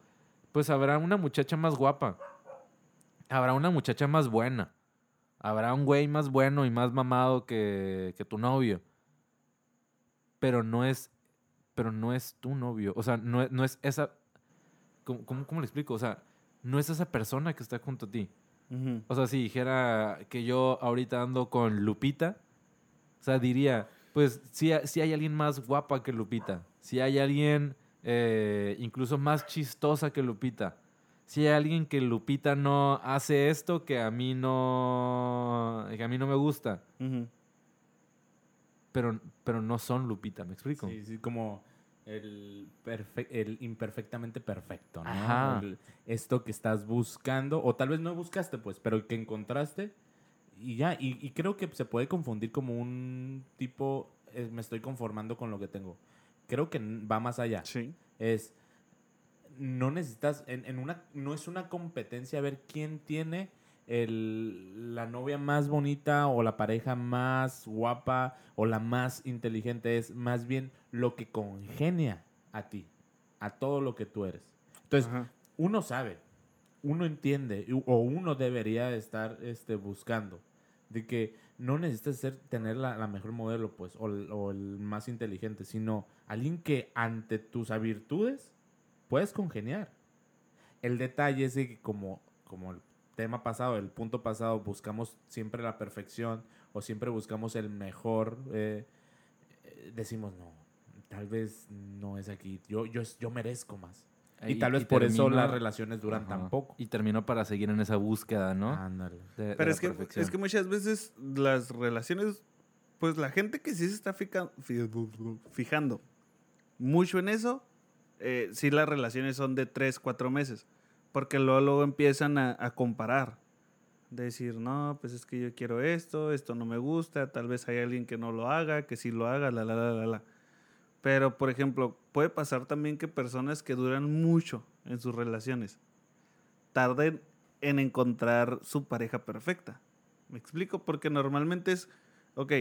pues habrá una muchacha más guapa. Habrá una muchacha más buena. Habrá un güey más bueno y más mamado que, que tu novio. Pero no es. Pero no es tu novio. O sea, no, no es esa. ¿Cómo, cómo, cómo le explico? O sea, no es esa persona que está junto a ti. O sea, si dijera que yo ahorita ando con Lupita, o sea, diría, pues si hay alguien más guapa que Lupita, si hay alguien eh, incluso más chistosa que Lupita, si hay alguien que Lupita no hace esto que a mí no, que a mí no me gusta, pero, pero no son Lupita, ¿me explico? Sí, sí, como el, el imperfectamente perfecto, ¿no? Ajá. El- esto que estás buscando, o tal vez no buscaste, pues, pero que encontraste y ya. Y, y creo que se puede confundir como un tipo, eh, me estoy conformando con lo que tengo. Creo que va más allá. Sí. Es, no necesitas, en, en una, no es una competencia a ver quién tiene el, la novia más bonita o la pareja más guapa o la más inteligente, es más bien lo que congenia a ti, a todo lo que tú eres. Entonces, Ajá. uno sabe, uno entiende o uno debería estar este, buscando de que no necesitas ser, tener la, la mejor modelo pues o, el- o el más inteligente, sino alguien que ante tus virtudes puedes congeniar. El detalle es que como, como el tema pasado, el punto pasado, buscamos siempre la perfección o siempre buscamos el mejor, eh, decimos no, tal vez no es aquí, yo, yo, yo merezco más. Y, Y- tal vez y por eso termino- las relaciones duran Ajá. tan poco. Y terminó para seguir en esa búsqueda, ¿no? Ándale. De- de Pero la es que, perfección. es que muchas veces las relaciones, pues la gente que sí se está fica- fi- fijando mucho en eso, eh, sí las relaciones son de tres, cuatro meses. Porque luego, luego empiezan a, a comparar. De decir, no, pues es que yo quiero esto, esto no me gusta, tal vez hay alguien que no lo haga, que sí lo haga, la, la, la, la, la. Pero, por ejemplo, puede pasar también que personas que duran mucho en sus relaciones tarden en encontrar su pareja perfecta. ¿Me explico? Porque normalmente es, ok,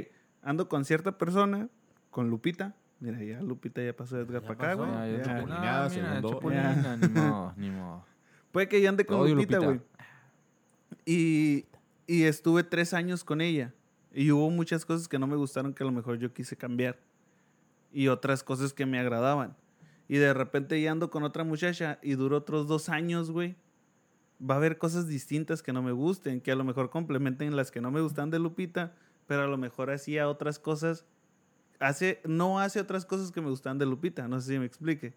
ando con cierta persona, con Lupita. Mira, ya Lupita ya pasó de Edgar Ya para acá, güey. Ya, ya, Ya. Chapulín. Chapulineada, No, mira, ni modo, ni modo. Puede que yo ande con Odio Lupita, güey. Y, y estuve tres años con ella. Y hubo muchas cosas que no me gustaron que a lo mejor yo quise cambiar. Y otras cosas que me agradaban. Y de repente ya ando con otra muchacha y duró otros dos años, güey. Va a haber cosas distintas que no me gusten, que a lo mejor complementen las que no me gustan de Lupita, pero a lo mejor hacía otras cosas. Hace, no hace otras cosas que me gustan de Lupita, no sé si me explique.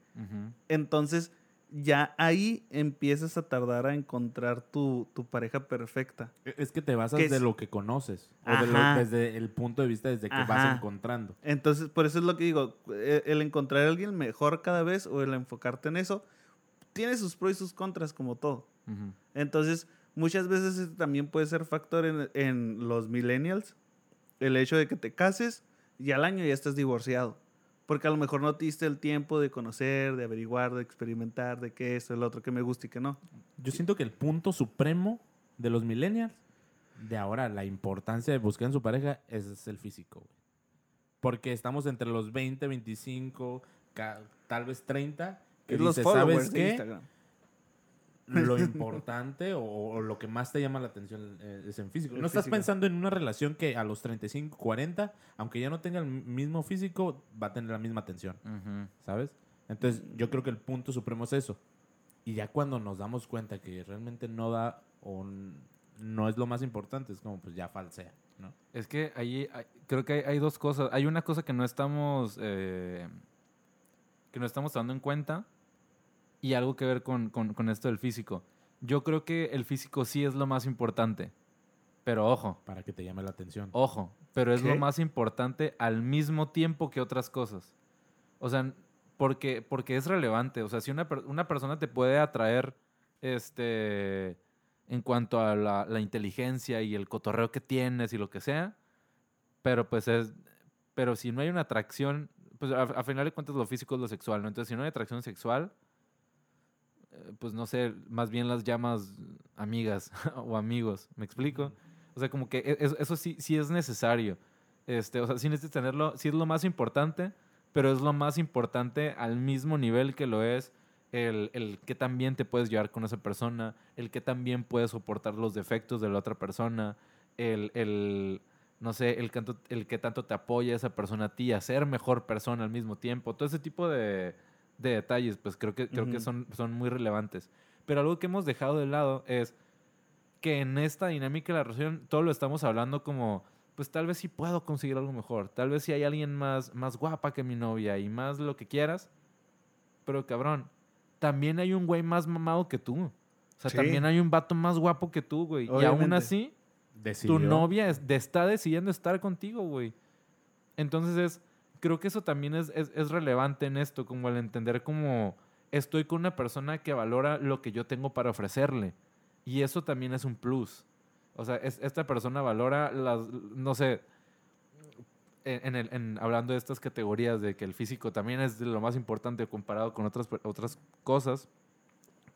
Entonces, ya ahí empiezas a tardar a encontrar tu, tu pareja perfecta. E, Es que te basas ¿Qué de lo que conoces. O de lo- Ajá. desde el punto de vista desde que Ajá. vas encontrando. Entonces, por eso es lo que digo, e- el encontrar a alguien mejor cada vez o el enfocarte en eso, tiene sus pros y sus contras como todo. Entonces, muchas veces también puede ser factor en, en los millennials, el hecho de que te cases y al año ya estás divorciado. Porque a lo mejor no te diste el tiempo de conocer, de averiguar, de experimentar, de qué es el otro que me gusta y que no. Yo siento que el punto supremo de los millennials, de ahora la importancia de buscar en su pareja, es el físico. güey. Porque estamos entre los 20, 25, ca- tal vez 30. Que los ¿sabes followers de qué? Instagram. Lo importante o, o lo que más te llama la atención eh, es en físico. El No estás físico. pensando en una relación que a los 35, 40, aunque ya no tenga el mismo físico, va a tener la misma atención. ¿sabes? Entonces, yo creo que el punto supremo es eso. Y ya cuando nos damos cuenta que realmente no da o no es lo más importante, es como pues ya falsea, ¿no? Es que ahí hay- creo que hay, hay dos cosas. Hay una cosa que no estamos eh, que no estamos tomando en cuenta y algo que ver con, con- con esto del físico. Yo creo que el físico sí es lo más importante. Pero ojo, Para que te llame la atención. ojo, pero es lo más importante al mismo tiempo que otras cosas. O sea, porque, porque es relevante. O sea, si una, una persona te puede atraer este, en cuanto a la, la inteligencia y el cotorreo que tienes y lo que sea, pero pues es, pero si no hay una atracción, pues a, a final de cuentas lo físico es lo sexual, ¿no? Entonces, si no hay atracción sexual, pues no sé, más bien las llamas amigas o amigos, ¿me explico? O sea, como que e- eso, eso sí, sí es necesario. Este, o sea, sí necesitas tenerlo, sí es lo más importante, pero es lo más importante al mismo nivel que lo es el, el que también te puedes llevar con esa persona, el que también puedes soportar los defectos de la otra persona, el, el no sé, el, canto, el que tanto te apoya esa persona a ti a ser mejor persona al mismo tiempo. Todo ese tipo de, de detalles, pues creo que, creo que son, son muy relevantes. Pero algo que hemos dejado de lado es que en esta dinámica de la relación todo lo estamos hablando como, pues tal vez sí puedo conseguir algo mejor. Tal vez sí hay alguien más, más guapa que mi novia y más lo que quieras. Pero cabrón, también hay un güey más mamado que tú. O sea, Sí. también hay un vato más guapo que tú, güey. Y aún así, Decidió. tu novia está decidiendo estar contigo, güey. Entonces es, creo que eso también es, es, es relevante en esto, como el entender como estoy con una persona que valora lo que yo tengo para ofrecerle. Y eso también es un plus. O sea, es- esta persona valora las, no sé, en, el- en- hablando de estas categorías de que el físico también es lo más importante comparado con otras, otras cosas,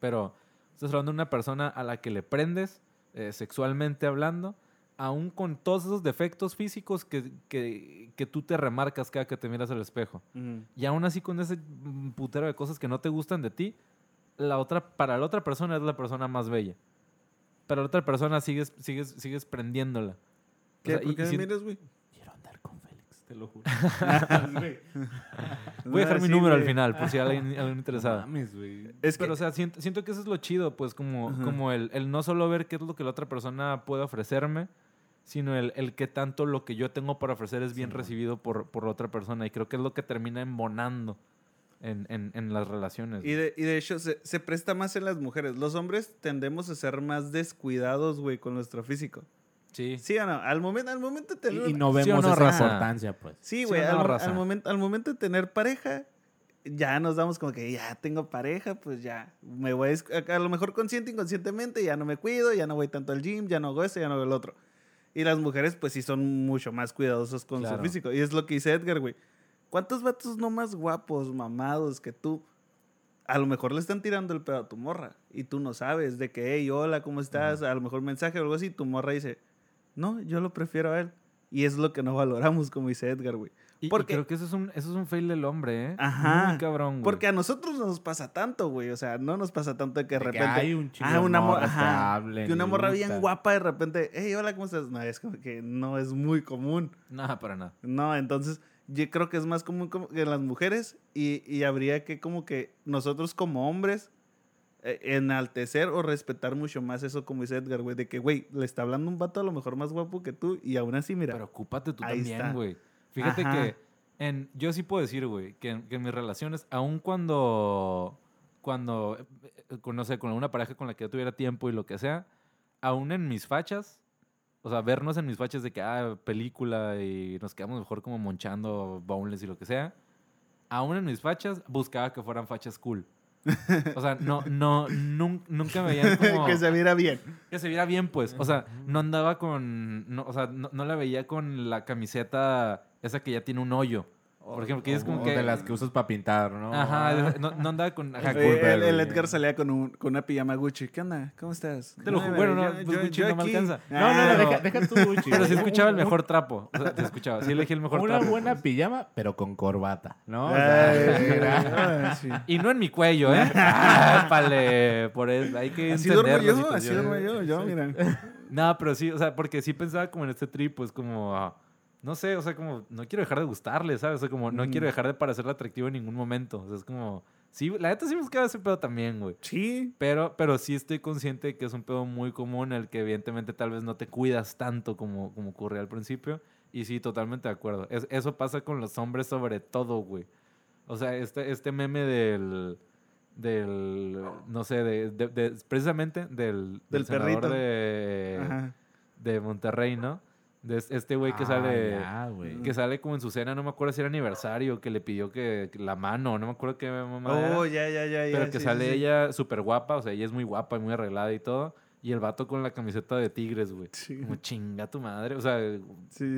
pero estás hablando de una persona a la que le prendes eh, sexualmente hablando, aún con todos esos defectos físicos que, que, que tú te remarcas cada que te miras al espejo. Y aún así con ese putero de cosas que no te gustan de ti, la otra, para la otra persona es la persona más bella. Para la otra persona sigues, sigues, sigues prendiéndola. O ¿Qué? sea, ¿Por y- qué y me si- miras, güey? Quiero andar con Félix, te lo juro. Voy a dejar mi sí, número al final, por si hay alguien, alguien no interesado. mames, güey. Es que, Pero, o sea, siento, siento que eso es lo chido, pues, como, Ajá. como el, el no solo ver qué es lo que la otra persona puede ofrecerme, sino el, el que tanto lo que yo tengo para ofrecer es bien Simón. recibido por, por la otra persona. Y creo que es lo que termina embonando en, en, en las relaciones. y, de, y de hecho, se, se presta más en las mujeres. Los hombres tendemos a ser más descuidados, güey, con nuestro físico. Sí. ¿Sí o no? Al momento, al momento de tener... Y, y no ¿Sí vemos no, esa raza? importancia, pues. Sí, ¿Sí güey. o no, al, al momento, al momento de tener pareja, ya nos damos como que ya tengo pareja, pues ya me voy a, a a lo mejor consciente, inconscientemente, ya no me cuido, ya no voy tanto al gym, ya no hago esto, ya no hago el otro. Y las mujeres, pues sí son mucho más cuidadosos con Claro. su físico. Y es lo que dice Edgar, güey. ¿Cuántos vatos no más guapos, mamados que tú? A lo mejor le están tirando el pedo a tu morra y tú no sabes de que, hey, hola, ¿cómo estás? A lo mejor mensaje o algo así, tu morra dice, no, yo lo prefiero a él. Y es lo que no valoramos, como dice Edgar, güey. Y, creo que eso es un, eso es un fail del hombre, ¿eh? Ajá. Muy cabrón, güey. Porque a nosotros no nos pasa tanto, güey. O sea, no nos pasa tanto de que de De que repente. hay un chingo ah, una morra. morras que ajá, hablen que una morra bien guapa de repente. Hey, hola, ¿cómo estás? No, es como que no es muy común. Nada, para nada. No, entonces yo creo que es más común que en las mujeres y, y habría que como que nosotros como hombres eh, enaltecer o respetar mucho más eso como dice Edgar, güey, de que, güey, le está hablando un vato a lo mejor más guapo que tú y aún así, mira. Pero ocúpate tú ahí también, está. güey. Fíjate Ajá. que en, yo sí puedo decir, güey, que, en- que en mis relaciones, aun cuando, cuando, eh, eh, con, no sé, con alguna pareja con la que yo tuviera tiempo y lo que sea, aún en mis fachas, o sea, vernos en mis fachas de que, ah, película y nos quedamos mejor como monchando boneless y lo que sea, aún en mis fachas buscaba que fueran fachas cool. O sea, no, no, nun- nunca me veían como... que se viera bien. Que se viera bien, pues. O sea, no andaba con. No, o sea, no, no la veía con la camiseta esa que ya tiene un hoyo. Por ejemplo, que es como O que. de las que usas para pintar, ¿no? Ajá, no, no andaba con. Ajá, el. Edgar salía con, un, con una pijama Gucci. ¿Qué onda? ¿Cómo estás? Te lo ju- bueno, no, pues Gucci no me alcanza. No, no, no, Ah, deja, deja tu Gucci. Pero sí güey. escuchaba el Un- mejor trapo. O sea, sí escuchaba. Sí elegí el mejor Una trapo. buena pijama, pero con corbata, ¿no? O sea, sí. Y no en mi cuello, ¿eh? Ah, pale, por eso. Hay que Así duermo yo, así duermo yo, yo, mira. No, pero sí, o sea, porque sí pensaba como en este trip, pues como, ah, no sé, o sea, como, no quiero dejar de gustarle, ¿sabes? O sea, como, no quiero dejar de parecerle atractivo en ningún momento. O sea, es como, sí, la neta sí me buscaba ese pedo también, güey. Sí, Pero, pero sí estoy consciente de que es un pedo muy común, el que evidentemente tal vez no te cuidas tanto como, como ocurría al principio. Y sí, totalmente de acuerdo. Es- eso pasa con los hombres sobre todo, güey. O sea, este, este meme del, del, no sé, de, de- de- precisamente del, Del senador perrito. de, ajá. de Monterrey, ¿no? De es- este güey que Ah, sale... ya, güey. Que sale como en su cena, no me acuerdo si era aniversario, que le pidió que, que la mano, no me acuerdo qué mamá. Oh, ya, ya, ya, ya. Pero que sí, sale sí, ella súper guapa, o sea, ella es muy guapa y muy arreglada y todo. Y el vato con la camiseta de tigres, güey. Sí. Como chinga tu madre. O sea,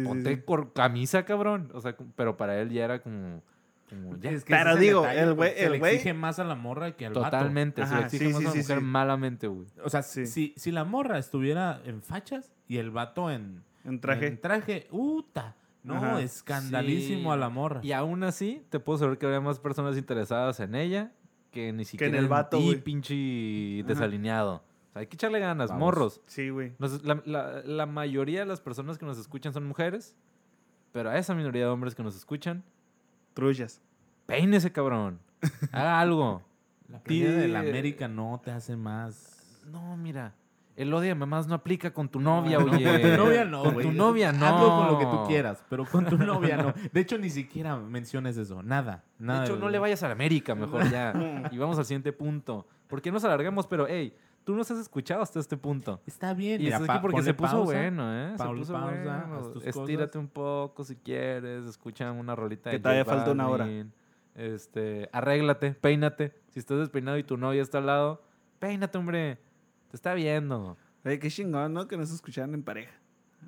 ponte sí. cor- camisa, cabrón. O sea, pero para él ya era como. como ya. Es que Pero digo, detalle, el güey- se el le güey- exige más a la morra que al vato. Totalmente. se le exige sí, más sí, a la sí, mujer sí. malamente, güey. O sea, Sí. si, si la morra estuviera en fachas y el vato en, En traje. en traje, ¡uta! No, Ajá. escandalísimo Sí. a la morra. Y aún así, te puedo saber que habría más personas interesadas en ella que ni siquiera el vato, ti, güey. pinche Ajá. desalineado. O sea, hay que echarle ganas, Vamos. morros. Sí, güey. La, la- la mayoría de las personas que nos escuchan son mujeres, pero a esa minoría de hombres que nos escuchan, Trullas. peínese, cabrón. Haga algo. La de la América no te hace más... No, mira. El odio de mamás no aplica con tu novia, No, oye. Con tu novia no, Con güey. tu novia no. Hazlo con lo que tú quieras, pero con tu novia no. De hecho, ni siquiera menciones eso. Nada, nada. De hecho, no le vayas a la América, mejor ya. Y vamos al siguiente punto. ¿Por qué nos alargamos? Pero, hey, tú nos has escuchado hasta este punto. Está bien. Y mira, es aquí porque se puso pausa. bueno, ¿eh? Se puso pausa, bueno. haz tus Estírate cosas. un poco si quieres. Escucha una rolita Que de todavía falta una hora. Este, arréglate, peínate. Si estás despeinado y tu novia está al lado, peínate, hombre. Te está viendo. Oye, qué chingón, ¿no? Que nos escucharan en pareja.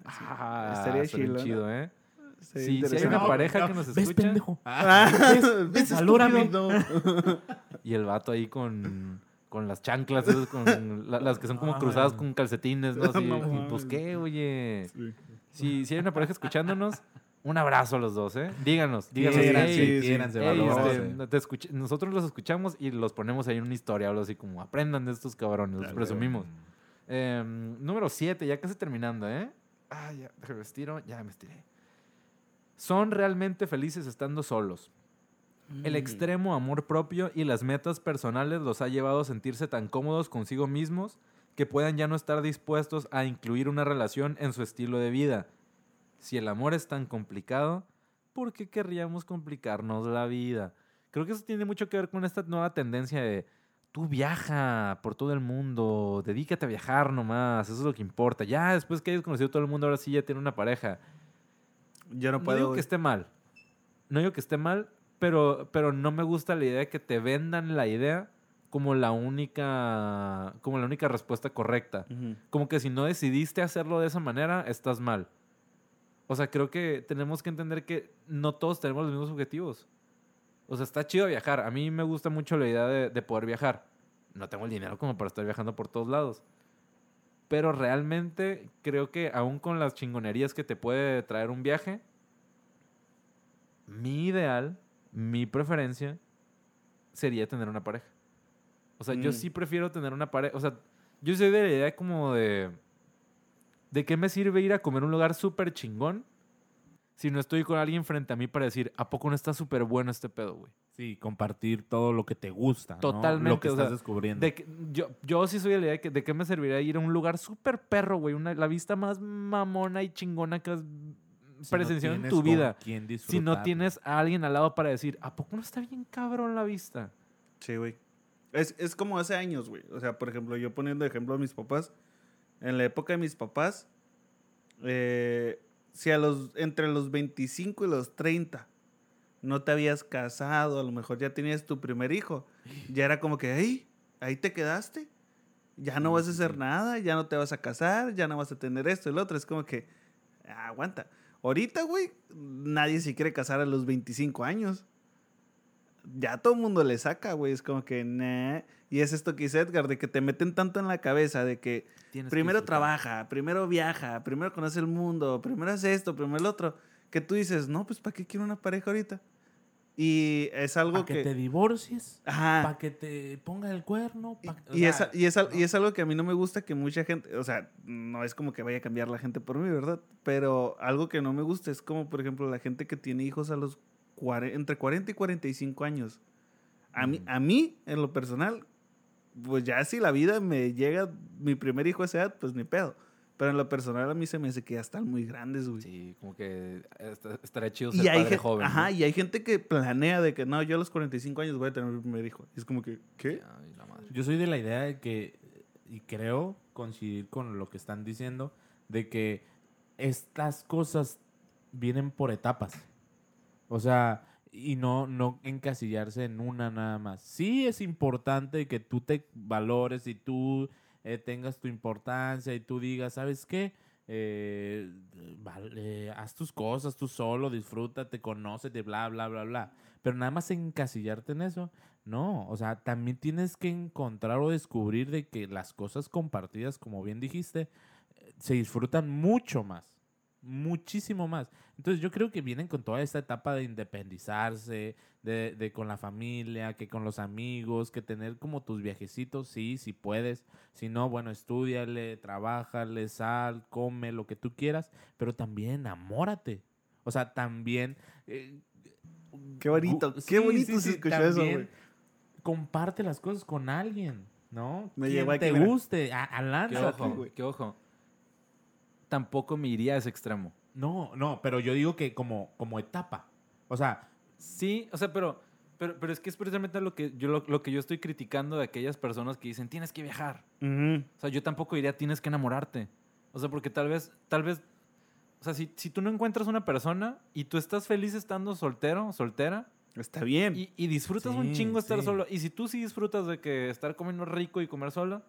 Ah, estaría chido, ¿eh? Sí, si hay una pareja que nos ¿Ves, escucha? pendejo? Ah, ¿Ves? ¿ves, Valórame. Y el vato ahí con, con las chanclas, esas con la- las que son como cruzadas con calcetines, ¿no? Así, No pues qué, oye. Sí. Si, si hay una pareja escuchándonos, un abrazo a los dos, ¿eh? Díganos, díganos. Quiéranse, sí, "Ey, sí. quiéranse, ey, valórense. este, nosotros los escuchamos y los ponemos ahí en una historia, algo así como aprendan de estos cabrones, los Claro. presumimos. Em, número 7, ya casi terminando, ¿eh? Ah, ya, déjame estiro, ya me estiré. Son realmente felices estando solos. El extremo amor propio y las metas personales los ha llevado a sentirse tan cómodos consigo mismos que puedan ya no estar dispuestos a incluir una relación en su estilo de vida. Si el amor es tan complicado, ¿por qué querríamos complicarnos la vida? Creo que eso tiene mucho que ver con esta nueva tendencia de tú viaja por todo el mundo, dedícate a viajar nomás, eso es lo que importa. Ya después que hayas conocido a todo el mundo, ahora sí ya tiene una pareja. Yo no No puedo. digo que esté mal. No digo que esté mal, pero, pero no me gusta la idea de que te vendan la idea como la única, como la única respuesta correcta. Como que si no decidiste hacerlo de esa manera, estás mal. O sea, creo que tenemos que entender que no todos tenemos los mismos objetivos. O sea, está chido viajar. A mí me gusta mucho la idea de, de poder viajar. No tengo el dinero como para estar viajando por todos lados. Pero realmente creo que aún con las chingonerías que te puede traer un viaje, mi ideal, mi preferencia, sería tener una pareja. O sea, yo Mm. sí prefiero tener una pareja. O sea, yo soy de la idea como de... ¿De qué me sirve ir a comer a un lugar súper chingón si no estoy con alguien frente a mí para decir, ¿a poco no está súper bueno este pedo, güey? Sí, compartir todo lo que te gusta. ¿no? Totalmente, Lo que o estás sea, descubriendo. De que- yo, yo sí soy de la idea de que de qué me serviría ir a un lugar súper perro, güey. Una, la vista más mamona y chingona que has Si no presenciado en tu vida. quién Si no tienes a alguien al lado para decir, ¿a poco no está bien cabrón la vista? Sí, güey. Es, es como hace años, güey. O sea, por ejemplo, yo poniendo de ejemplo a mis papás, en la época de mis papás, eh, si a los, entre los 25 y los 30 no te habías casado, a lo mejor ya tenías tu primer hijo, ya era como que, hey, ahí te quedaste. Ya no vas a hacer nada, ya no te vas a casar, ya no vas a tener esto y lo otro. Es como que, aguanta. Ahorita, güey, nadie se quiere casar a los 25 años ya todo el mundo le saca, güey. Es como que, nah. Y es esto que dice Edgar, de que te meten tanto en la cabeza, de que Tienes que primero disfrutar. trabaja, primero viaja, primero conoce el mundo, primero hace esto, primero el otro. Que tú dices, no, pues ¿para qué quiero una pareja ahorita? Y es algo Para que... que te divorcies, para que te ponga el cuerno. Y, pa- o y sea, es, y, es, ¿no? y es algo que a mí no me gusta que mucha gente, o sea, no es como que vaya a cambiar la gente por mí, ¿verdad? Pero algo que no me gusta es como, por ejemplo, la gente que tiene hijos a los entre 40 y 45 años. A mí, Ujú. a mí, en lo personal, pues ya si la vida me llega mi primer hijo a esa edad, pues ni pedo. Pero en lo personal a mí se me hace que ya están muy grandes, güey. Sí, como que est- estaría chido ser Y hay, padre joven. ajá, ¿no? y hay gente que planea de que no, yo a los 45 años voy a tener mi primer hijo. Y es como que, ¿qué? Ay, la madre. Yo soy de la idea de que, y creo coincidir con lo que están diciendo, de que estas cosas vienen por etapas. O sea, y no, no encasillarse en una nada más. Sí es importante que tú te valores y tú eh, tengas tu importancia y tú digas, ¿sabes qué? Eh, vale, haz tus cosas tú solo, disfrútate, conócete, bla, bla, bla, bla. Pero nada más encasillarte en eso, no. O sea, también tienes que encontrar o descubrir de que las cosas compartidas, como bien dijiste, eh, se disfrutan mucho más. Muchísimo más. Entonces yo creo que vienen con toda esta etapa de independizarse, de, de con la familia, que con los amigos, que tener como tus viajecitos, sí, si puedes. Si no, bueno, estudiale, trabájale, sal, come, lo que tú quieras, pero también enamórate. O sea, también... eh, Qué bonito, qué bonito se escuchó eso, también güey. Comparte las cosas con alguien, ¿no? Me Quien te mira. guste, a, a Qué lánzate. ojo, qué ojo. Tampoco me iría a ese extremo. No, no, pero yo digo que como, como etapa. O sea, Sí, o sea, pero, pero, pero es que es precisamente lo que, yo, lo, lo que yo estoy criticando de aquellas personas que dicen, tienes que viajar. Ujú. O sea, yo tampoco diría, tienes que enamorarte. O sea, porque tal vez, tal vez, o sea, si, si tú no encuentras una persona y tú estás feliz estando soltero, soltera, Está bien. y, y disfrutas un Sí, chingo estar sí. solo, y si tú sí disfrutas de que estar comiendo rico y comer solo,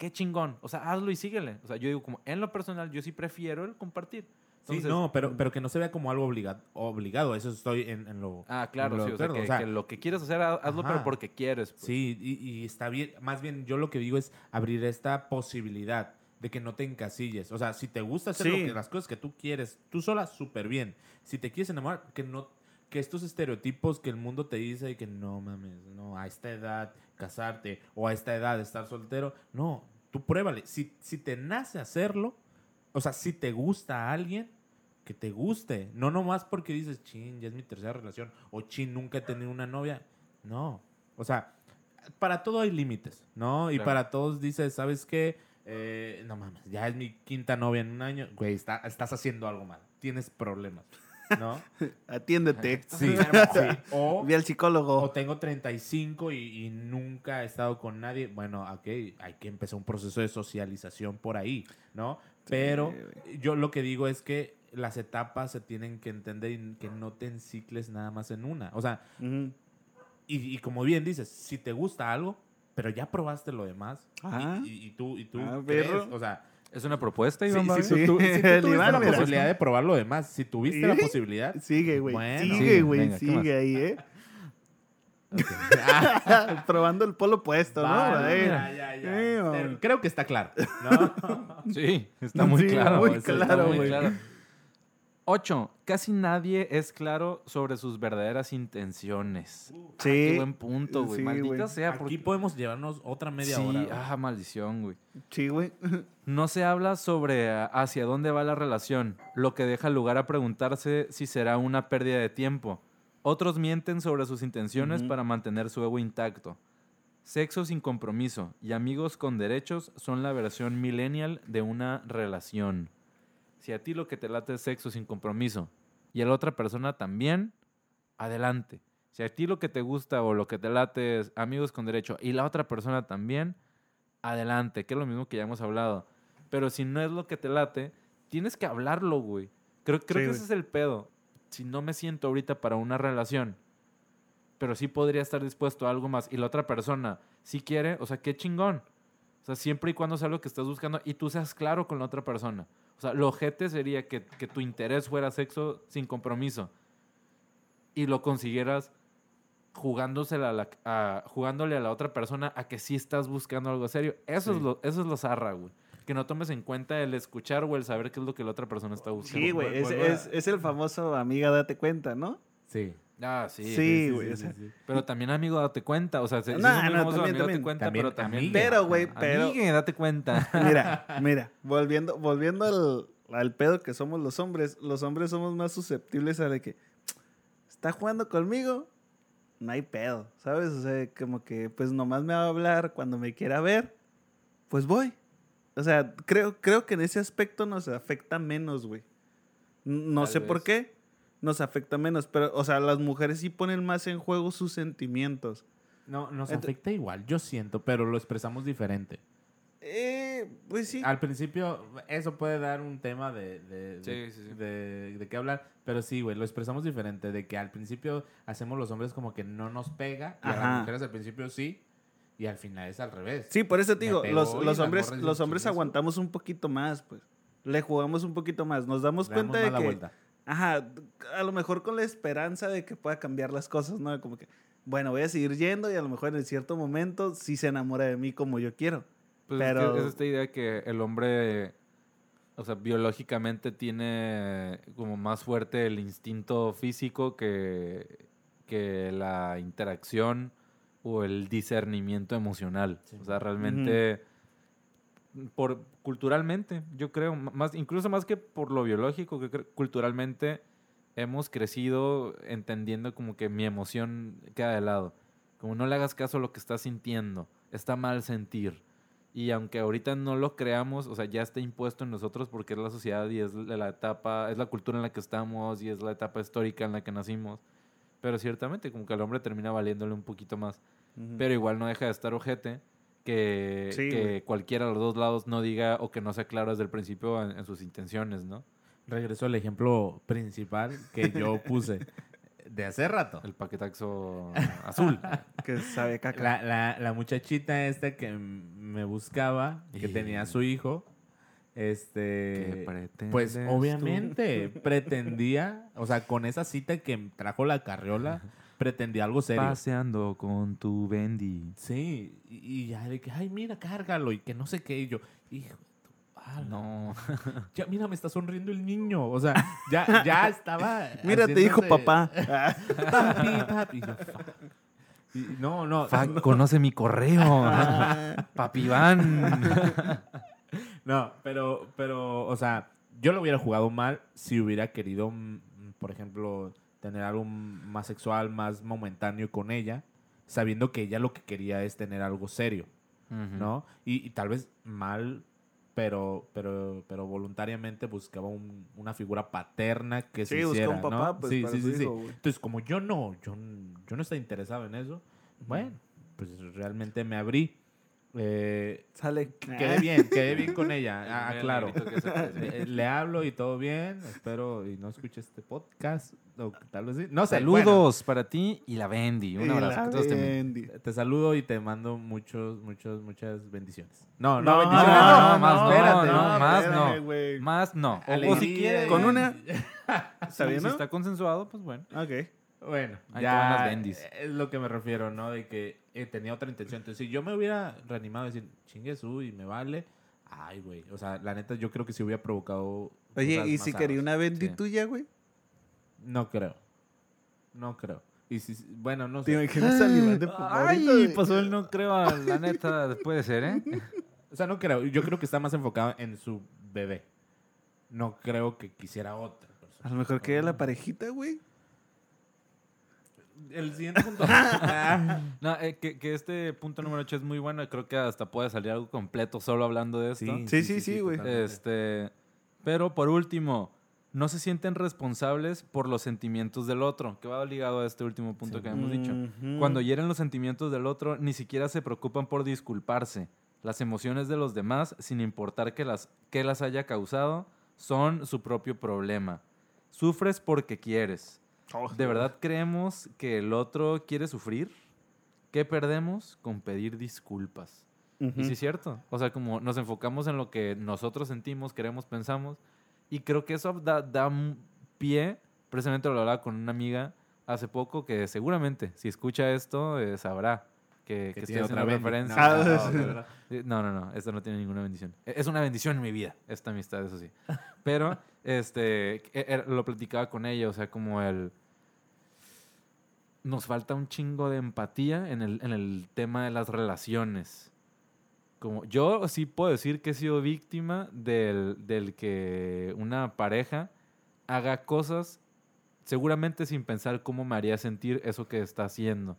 qué chingón. O sea, hazlo y síguele. O sea, yo digo, como en lo personal, yo sí prefiero el compartir. sí, Entonces, no, pero, pero que no se vea como algo obliga- obligado. Eso estoy en, en lo... Ah, claro, Lo sí. O sea, que, o sea, que lo que quieres hacer, ha- hazlo, pero porque quieres. pues. Sí, y, y está bien. Más bien, yo lo que digo es abrir esta posibilidad de que no te encasilles. O sea, si te gusta hacer lo Sí. que- las cosas que tú quieres, tú sola, súper bien. Si te quieres enamorar, que no que estos estereotipos que el mundo te dice que no mames, no, a esta edad casarte o a esta edad estar soltero, no, tú pruébale. Si, si te nace hacerlo, o sea, si te gusta a alguien, que te guste. No nomás porque dices, chin, ya es mi tercera relación, o chin, nunca he tenido una novia. No. O sea, para todo hay límites, ¿no? Y Claro. para todos dices, ¿sabes qué? Eh, no mames, ya es mi quinta novia en un año. Güey, está- estás haciendo algo mal. Tienes problemas, ¿no? Atiéndete. sí, sí. O, Ve al psicólogo. o tengo 35 y, y nunca he estado con nadie. Bueno, ok, hay que empezar un proceso de socialización por ahí, ¿no? Pero yo lo que digo es que las etapas se tienen que entender y que no te encicles nada más en una. O sea, y, y como bien dices, si te gusta algo, pero ya probaste lo demás. y- y tú, y tú Ah, crees, o sea, ¿Es una propuesta, Iván si Vargas? tú, Sí. tú- si tú tuviste Iván, la mira. posibilidad de probar lo demás, si tuviste la ¿Sí? posibilidad, Sigue, güey. Bueno. Sigue, Sí, güey. sigue ahí, ¿eh? Ah, Probando el polo puesto, ¿no? vale, Ahí. ya, ya, ya. Sí, Eh, hombre. Creo que está claro. ¿no? Sí, está muy Sí, claro. muy claro, muy güey. Ocho, casi nadie es claro sobre sus verdaderas intenciones. Ah, Sí. qué buen punto, güey. Sí, Maldita güey. sea. Aquí porque- podemos llevarnos otra media sí, hora. güey. ah, maldición, güey. Sí, güey. No se habla sobre ah, hacia dónde va la relación, lo que deja lugar a preguntarse si será una pérdida de tiempo. Otros mienten sobre sus intenciones para mantener su ego intacto. Sexo sin compromiso y amigos con derechos son la versión millennial de una relación. Si a ti lo que te late es sexo sin compromiso y a la otra persona también, adelante. Si a ti lo que te gusta o lo que te late es amigos con derecho y la otra persona también, adelante, que es lo mismo que ya hemos hablado. Pero si no es lo que te late, tienes que hablarlo, güey. Creo, creo Sí, que güey. ese es el pedo. Si no me siento ahorita para una relación, pero sí podría estar dispuesto a algo más y la otra persona sí quiere, o sea, qué chingón. O sea, siempre y cuando sea lo que estás buscando y tú seas claro con la otra persona. O sea, lo ojete sería que, que tu interés fuera sexo sin compromiso y lo consiguieras jugándosela a la- a- jugándole a la otra persona a que sí estás buscando algo serio. Eso, es, lo, eso es lo zarra, güey. Que no tomes en cuenta el escuchar o el saber qué es lo que la otra persona está buscando. Sí, güey. Es, es, es el famoso amiga, date cuenta, ¿no? Sí. Ah, sí. Sí, güey. Pero también, amigo, date cuenta. O sea, se- sí No, famoso, también, amigo, date también. cuenta, También pero también. Pero, güey, pero- date cuenta. Mira, mira, volviendo, volviendo al, al pedo que somos los hombres, los hombres somos más susceptibles a de que está jugando conmigo, no hay pedo, ¿sabes? O sea, como que pues nomás me va a hablar cuando me quiera ver, pues voy. O sea, creo, creo que en ese aspecto nos afecta menos, güey. No Tal sé por qué, nos afecta menos, pero, o sea, las mujeres sí ponen más en juego sus sentimientos. No, nos Ent- afecta igual, yo siento, pero lo expresamos diferente. Eh, pues sí. Al principio, eso puede dar un tema de, de, Sí, de, sí, sí. de- de qué hablar, pero sí, güey, lo expresamos diferente, de que al principio hacemos los hombres como que no nos pega, y a las mujeres al principio sí, y al final es al revés. Sí, por eso te digo, los, los hombres, los hombres aguantamos un poquito más, pues. Le jugamos un poquito más. Nos damos Le cuenta de que, vuelta. Ajá, a lo mejor con la esperanza de que pueda cambiar las cosas, ¿no? Como que, bueno, voy a seguir yendo y a lo mejor en cierto momento sí se enamora de mí como yo quiero. Pues Pero- es esta idea que el hombre, o sea, biológicamente tiene como más fuerte el instinto físico que, que la interacción o el discernimiento emocional. Sí. O sea, realmente, por culturalmente, yo creo, más, incluso más que por lo biológico, que culturalmente hemos crecido entendiendo como que mi emoción queda de lado. Como no le hagas caso a lo que estás sintiendo. Está mal sentir. Y aunque ahorita no lo creamos, o sea, ya está impuesto en nosotros porque es la sociedad y es la etapa, es la cultura en la que estamos y es la etapa histórica en la que nacimos. Pero ciertamente, como que al hombre termina valiéndole un poquito más. Pero igual no deja de estar ojete que, Sí, que cualquiera de los dos lados no diga o que no sea claro desde el principio en, en sus intenciones, ¿no? Regreso al ejemplo principal que yo puse de hace rato. El paquetaxo azul. Que sabe caca. La, la, la muchachita esta que me buscaba, que Y- tenía a su hijo, ¿Qué este, pues tú? obviamente pretendía, o sea, con esa cita que trajo la carriola, pretendía algo serio. Paseando con tu Bendy. Sí, y, y ya de que, ay, mira, cárgalo, y que no sé qué, y yo, hijo, ala, No. ya, mira, me está sonriendo el niño, o sea, ya, ya estaba. Mira, te dijo papá. Papi, papi. No, no. Fuck, conoce mi correo. Papi Iván. No, pero, pero, o sea, yo lo hubiera jugado mal si hubiera querido, mm, por ejemplo, tener algo más sexual, más momentáneo con ella, sabiendo que ella lo que quería es tener algo serio, ¿no? Y, y tal vez mal, pero, pero, pero voluntariamente buscaba un- una figura paterna que se Sí, busca hiciera, un papá, ¿no? pues, sí, para sí, su sí. Entonces, como yo no, yo, n- yo no estaba interesado en eso, bueno, pues realmente me abrí. Eh, Sale. quedé bien, quedé bien con ella. Ah, claro. Eh, Le hablo y todo bien. Espero y no escuche este podcast. O tal vez sí. No sé. Saludos para ti y la Bendy. Un Y abrazo. bueno, te saludo y te mando muchos, muchos, muchas bendiciones. No, No, no, bendiciones. no, No, no, más no, espérate, no, más no. Más. O- si quiere. y- Con una. Si, ¿Está bien, si no? está consensuado, pues bueno. Ok. Bueno, te las ya bendis. es lo que me refiero, ¿no? De que eh, tenía otra intención. Entonces, si yo me hubiera reanimado y decir, chingue su y me vale, ay, güey. O sea, la neta, yo creo que sí hubiera provocado. Oye, ¿y si quería una Bendy Sí. tuya, güey? No creo. No creo. Y si, bueno, no sé. salivando por Ay, pasó el no creo, a la neta, puede ser, ¿eh? O sea, no creo. Yo creo que está más enfocado en su bebé. No creo que quisiera otra persona. A lo mejor quería la parejita, güey. El siguiente punto. Ah, No, eh, que, que este punto número 8 es muy bueno y creo que hasta puede salir algo completo solo hablando de esto. Sí, sí, sí, güey. totalmente. Este, pero por último, no se sienten responsables por los sentimientos del otro, que va ligado a este último punto Sí. que hemos dicho. Ujú. Cuando hieren los sentimientos del otro, ni siquiera se preocupan por disculparse. Las emociones de los demás, sin importar que las, que las haya causado, son su propio problema. Sufres porque quieres. ¿De verdad creemos que el otro quiere sufrir? ¿Qué perdemos con pedir disculpas? Y sí es cierto. O sea, como nos enfocamos en lo que nosotros sentimos, queremos, pensamos. Y creo que eso da, da un pie. Precisamente lo hablaba con una amiga hace poco que seguramente, si escucha esto, eh, sabrá que, que, estoy tiene haciendo otra referencia. bendición. Ah, No, no, no. No, esto no tiene ninguna bendición. E- Es una bendición en mi vida, esta amistad, eso sí. Pero, este, e- e- lo platicaba con ella, o sea, como el... Nos falta un chingo de empatía en el, en el tema de las relaciones. Como, yo sí puedo decir que he sido víctima del, del que una pareja haga cosas seguramente sin pensar cómo me haría sentir eso que está haciendo.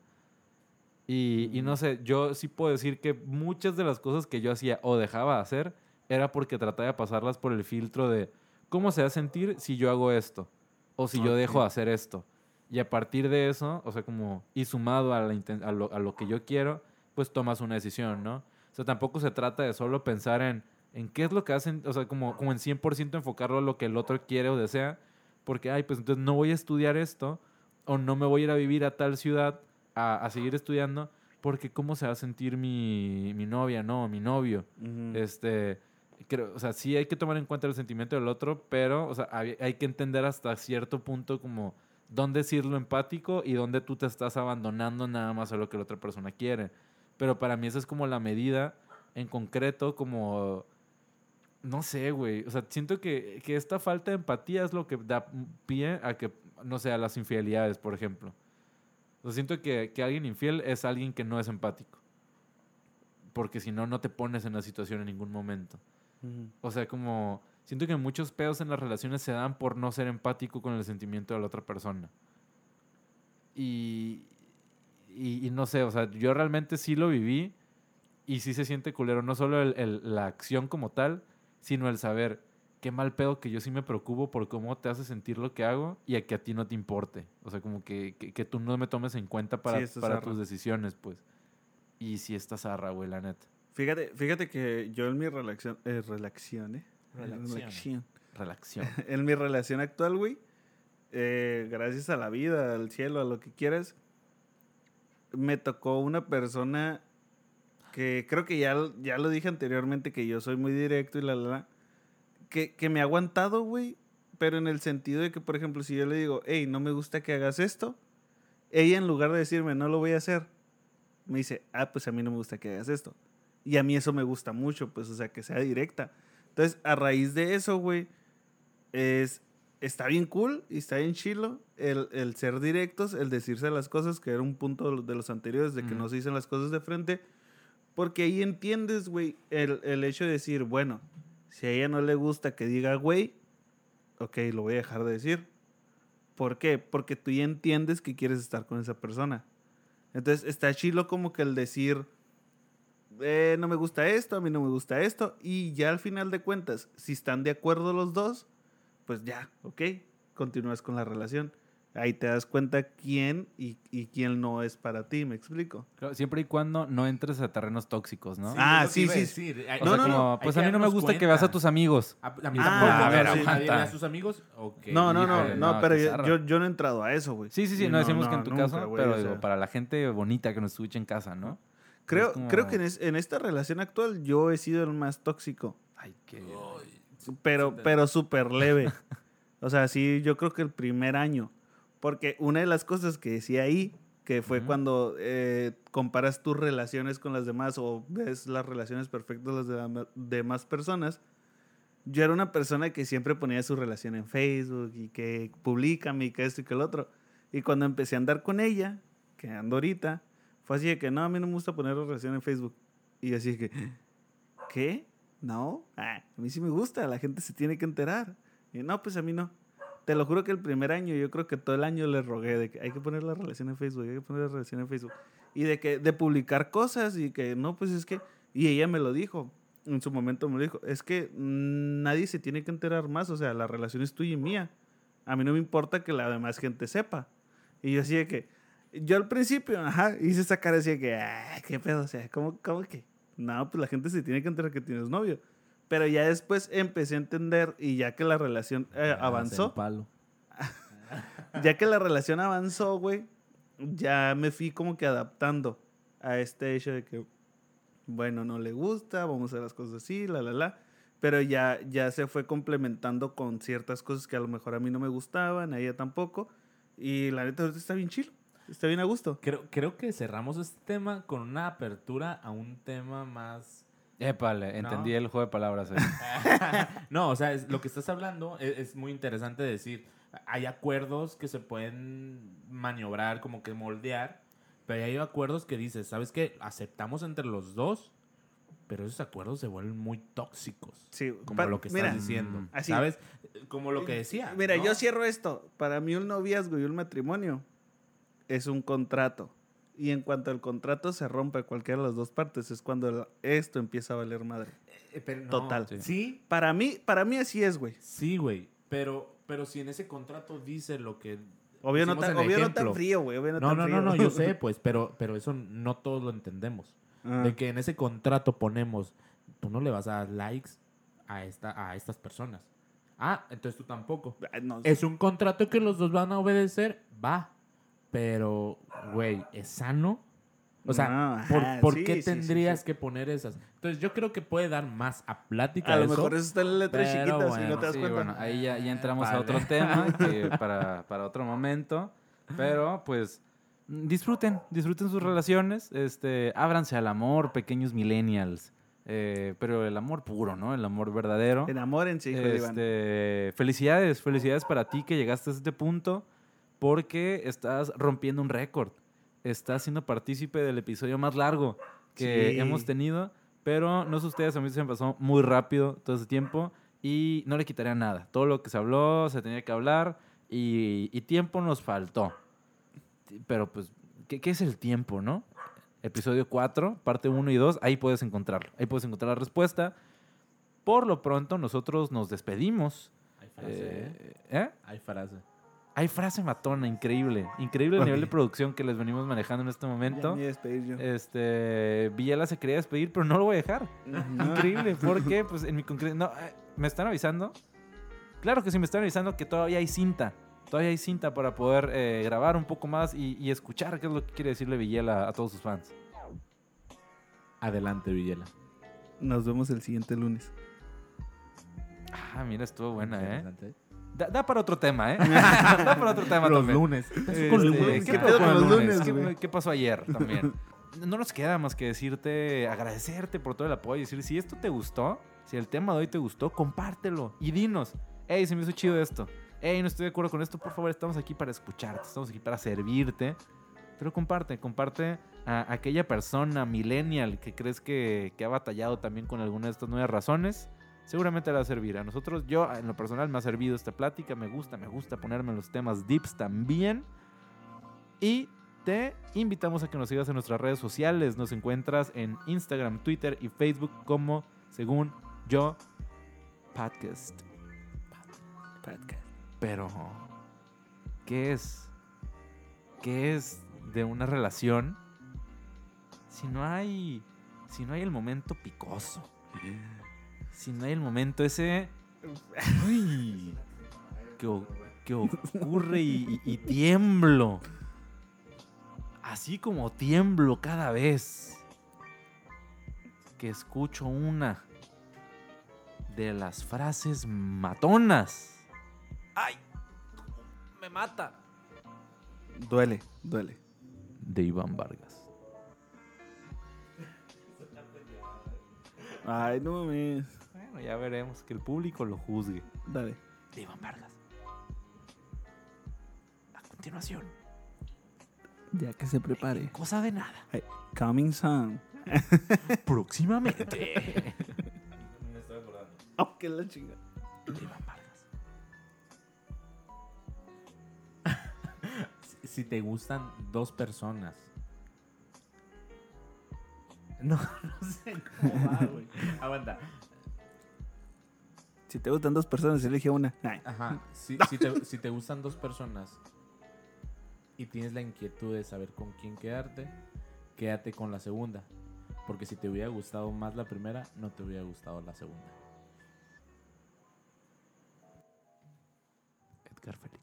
Y, y no sé, yo sí puedo decir que muchas de las cosas que yo hacía o dejaba de hacer era porque trataba de pasarlas por el filtro de cómo se va a sentir si yo hago esto o si yo dejo de hacer esto. Y a partir de eso, o sea, como, y sumado a, la a, lo, a lo que yo quiero, pues tomas una decisión, ¿no? O sea, tampoco se trata de solo pensar en, en qué es lo que hacen, o sea, como, como en 100% enfocarlo a lo que el otro quiere o desea, porque, ay, pues entonces no voy a estudiar esto, o no me voy a ir a vivir a tal ciudad a, a seguir estudiando, porque cómo se va a sentir mi, mi novia, no, mi novio. Ujú. Este, creo, o sea, sí hay que tomar en cuenta el sentimiento del otro, pero, o sea, hay, hay que entender hasta cierto punto como dónde es lo empático y dónde tú te estás abandonando nada más a lo que la otra persona quiere. Pero para mí esa es como la medida en concreto, como, no sé, güey, o sea, siento que, que esta falta de empatía es lo que da pie a que, no sé, a las infidelidades, por ejemplo. O sea, siento que, que alguien infiel es alguien que no es empático. Porque si no, no te pones en la situación en ningún momento. O sea, como siento que muchos pedos en las relaciones se dan por no ser empático con el sentimiento de la otra persona. Y, y, y no sé, o sea, yo realmente sí lo viví y sí se siente culero, no solo el- el- la acción como tal, sino el saber qué mal pedo que yo sí me preocupo por cómo te hace sentir lo que hago y a que a ti no te importe. O sea, como que, que, que tú no me tomes en cuenta para, tus decisiones, pues. Y sí está zarra, güey, la neta. Fíjate, fíjate que yo en mi relación, eh, relación, ¿eh? Relación. Relación. Relación. en mi relación actual, güey, eh, gracias a la vida, al cielo, a lo que quieras, me tocó una persona que creo que ya, ya lo dije anteriormente, que yo soy muy directo y la, la, la, que, que me ha aguantado, güey, pero en el sentido de que, por ejemplo, si yo le digo, hey, no me gusta que hagas esto, ella en lugar de decirme, no lo voy a hacer, me dice, ah, pues a mí no me gusta que hagas esto. Y a mí eso me gusta mucho, pues, o sea, que sea directa. Entonces, a raíz de eso, güey, es, está bien cool y está bien chilo el, el ser directos, el decirse las cosas, que era un punto de los anteriores, de que no se dicen las cosas de frente, porque ahí entiendes, güey, el, el hecho de decir, bueno, si a ella no le gusta que diga, güey, ok, lo voy a dejar de decir. ¿Por qué? Porque tú ya entiendes que quieres estar con esa persona. Entonces, está chilo como que el decir, eh, no me gusta esto, a mí no me gusta esto, y ya al final de cuentas, si están de acuerdo los dos, pues ya, ok, continúas con la relación. Ahí te das cuenta quién y, y quién no es para ti, ¿me explico? Claro, siempre y cuando no entres a terrenos tóxicos, ¿no? Ah, sí, a sí. decir. O no, sea, no, como, no. hay pues a mí no me gusta que veas a tus amigos. A, a mí Ah, tampoco, a ver, sí. a- a sus amigos, ok. no, no, no, no, no, pero yo, yo, no he entrado a eso, güey. Sí, sí, sí, no decimos que en tu nunca, caso, pero o digo, para la gente bonita que nos escucha en casa, ¿no? Creo, como- creo que en, es- en esta relación actual yo he sido el más tóxico, Ay, qué... pero, pero súper leve. O sea, sí, yo creo que el primer año. Porque una de las cosas que decía ahí, que fue Ujú. cuando eh, comparas tus relaciones con las demás o ves las relaciones perfectas de las demás personas, yo era una persona que siempre ponía su relación en Facebook y que publica y que esto y que el otro. Y cuando empecé a andar con ella, que ando ahorita, fue así de que no, a mí no me gusta poner la relación en Facebook. Y así de que, ¿qué? No, ah, a mí sí me gusta, la gente se tiene que enterar. Y no, pues a mí no. Te lo juro que el primer año, yo creo que todo el año le rogué de que hay que poner la relación en Facebook, hay que poner la relación en Facebook. Y de que, de publicar cosas y que no, pues es que, y ella me lo dijo, en su momento me lo dijo, es que nadie se tiene que enterar más, o sea, la relación es tuya y mía. A mí no me importa que la demás gente sepa. Y yo así de que, yo al principio, ajá, hice esa cara así de que, ah, qué pedo, o sea, ¿cómo, cómo que? No, pues la gente se tiene que enterar que tienes novio. Pero ya después empecé a entender y ya que la relación eh, avanzó, palo. ya que la relación avanzó, güey, ya me fui como que adaptando a este hecho de que, bueno, no le gusta, vamos a hacer las cosas así, la, la, la. Pero ya, ya se fue complementando con ciertas cosas que a lo mejor a mí no me gustaban, a ella tampoco. Y la neta ahorita está bien chill, está bien a gusto. Creo, creo que cerramos este tema con una apertura a un tema más... Épale, entendí No. el juego de palabras ahí. no, o sea, es- lo que estás hablando es, es muy interesante decir. Hay acuerdos que se pueden maniobrar, como que moldear, pero hay acuerdos que dices, ¿sabes qué? Aceptamos entre los dos, pero esos acuerdos se vuelven muy tóxicos. Sí, Como pa- lo que estás mira, diciendo. Mm, así. ¿Sabes? Como lo que decía. Mira, ¿no? yo cierro esto. Para mí un noviazgo y un matrimonio es un contrato. Y en cuanto el contrato se rompe cualquiera de las dos partes, es cuando el- esto empieza a valer madre. Eh, pero no, Total. Sí, sí, Para mí, para mí así es, güey. sí, güey. Pero, pero si en ese contrato dice lo que... Obvio, no tan, obvio no tan frío, güey. Obvio no, No, no, frío. no, no, yo sé, pues, pero, pero eso no todos lo entendemos. Ah. De que en ese contrato ponemos, tú no le vas a dar likes a, esta, a estas personas. Ah, entonces tú tampoco. Ah, no, Es un contrato que los dos van a obedecer, va. Pero, güey, ¿es sano? O sea, No, ¿por, ajá, por sí, qué sí, tendrías sí. que poner esas? Entonces, yo creo que puede dar más a plática A lo eso. mejor eso está en pero chiquitas y bueno, no te das Sí, cuenta. bueno, ahí ya, ya entramos a otro tema que para, para otro momento. Pero, pues, disfruten, disfruten sus relaciones. Este, ábranse al amor, pequeños millennials. Eh, pero el amor puro, ¿no? El amor verdadero. Enamórense, hijo de Iván. Este, felicidades, felicidades para ti que llegaste a este punto porque estás rompiendo un récord. Estás siendo partícipe del episodio más largo que Sí. hemos tenido, pero no sé ustedes, a mí se me pasó muy rápido todo ese tiempo y no le quitaría nada. Todo lo que se habló, se tenía que hablar y, y tiempo nos faltó. Pero pues, ¿qué, qué es el tiempo, no? Episodio 4, parte 1 y 2, ahí puedes encontrarlo. Ahí puedes encontrar la respuesta. Por lo pronto, nosotros nos despedimos. Hay frase, ¿eh? Eh, ¿eh? Hay frase. Hay frase matona, increíble. Increíble el nivel de producción que les venimos manejando en este Ya momento. me iba a despedir yo. Este, Villela se quería despedir, pero no lo voy a dejar. Ujú. Increíble, porque pues en mi concreto... No, eh, ¿me están avisando? Claro que sí, me están avisando que todavía hay cinta. Todavía hay cinta para poder eh, grabar un poco más y, y escuchar qué es lo que quiere decirle Villela a todos sus fans. Adelante, Villela. Nos vemos el siguiente lunes. Ah, mira, estuvo buena, ¿eh? Adelante. Da, da para otro tema, ¿eh? da para otro tema Los también. lunes. Este, los ¿qué, lunes? ¿Qué con los lunes? lunes, ¿Qué, qué pasó ayer también? No nos queda más que decirte, agradecerte por todo el apoyo y decir, si esto te gustó, si el tema de hoy te gustó, compártelo y dinos, hey, se me hizo chido esto, hey, no estoy de acuerdo con esto, por favor, estamos aquí para escucharte, estamos aquí para servirte, pero comparte, comparte a aquella persona millennial que crees que, que ha batallado también con alguna de estas nuevas razones. Seguramente le va a servir. A nosotros, yo en lo personal me ha servido esta plática. Me gusta, me gusta ponerme los temas dips también. Y te invitamos a que nos sigas en nuestras redes sociales. Nos encuentras en Instagram, Twitter y Facebook como según yo podcast. Podcast. Pero, ¿qué es? ¿Qué es de una relación si no hay si no hay el momento picoso? Si no hay el momento ese uy, que, que ocurre y, y- y tiemblo. Así como tiemblo cada vez que escucho una de las frases matonas. ¡Ay! Me mata. Duele, duele. De Iván Vargas. Ay, no mames. Bueno, ya veremos que el público lo juzgue. Dale. De Iván Vargas. A continuación, Ya que se prepare. cosa de nada. Ay, coming soon. Próximamente. Me estoy acordando. Oh, que la chinga. De Iván Vargas. Si, si te gustan dos personas. No, no sé cómo va, güey. Aguanta. Si te gustan dos personas, elige una. Ajá. Si, si te, si te gustan dos personas y tienes la inquietud de saber con quién quedarte, quédate con la segunda. Porque si te hubiera gustado más la primera, no te hubiera gustado la segunda. Edgar Félix.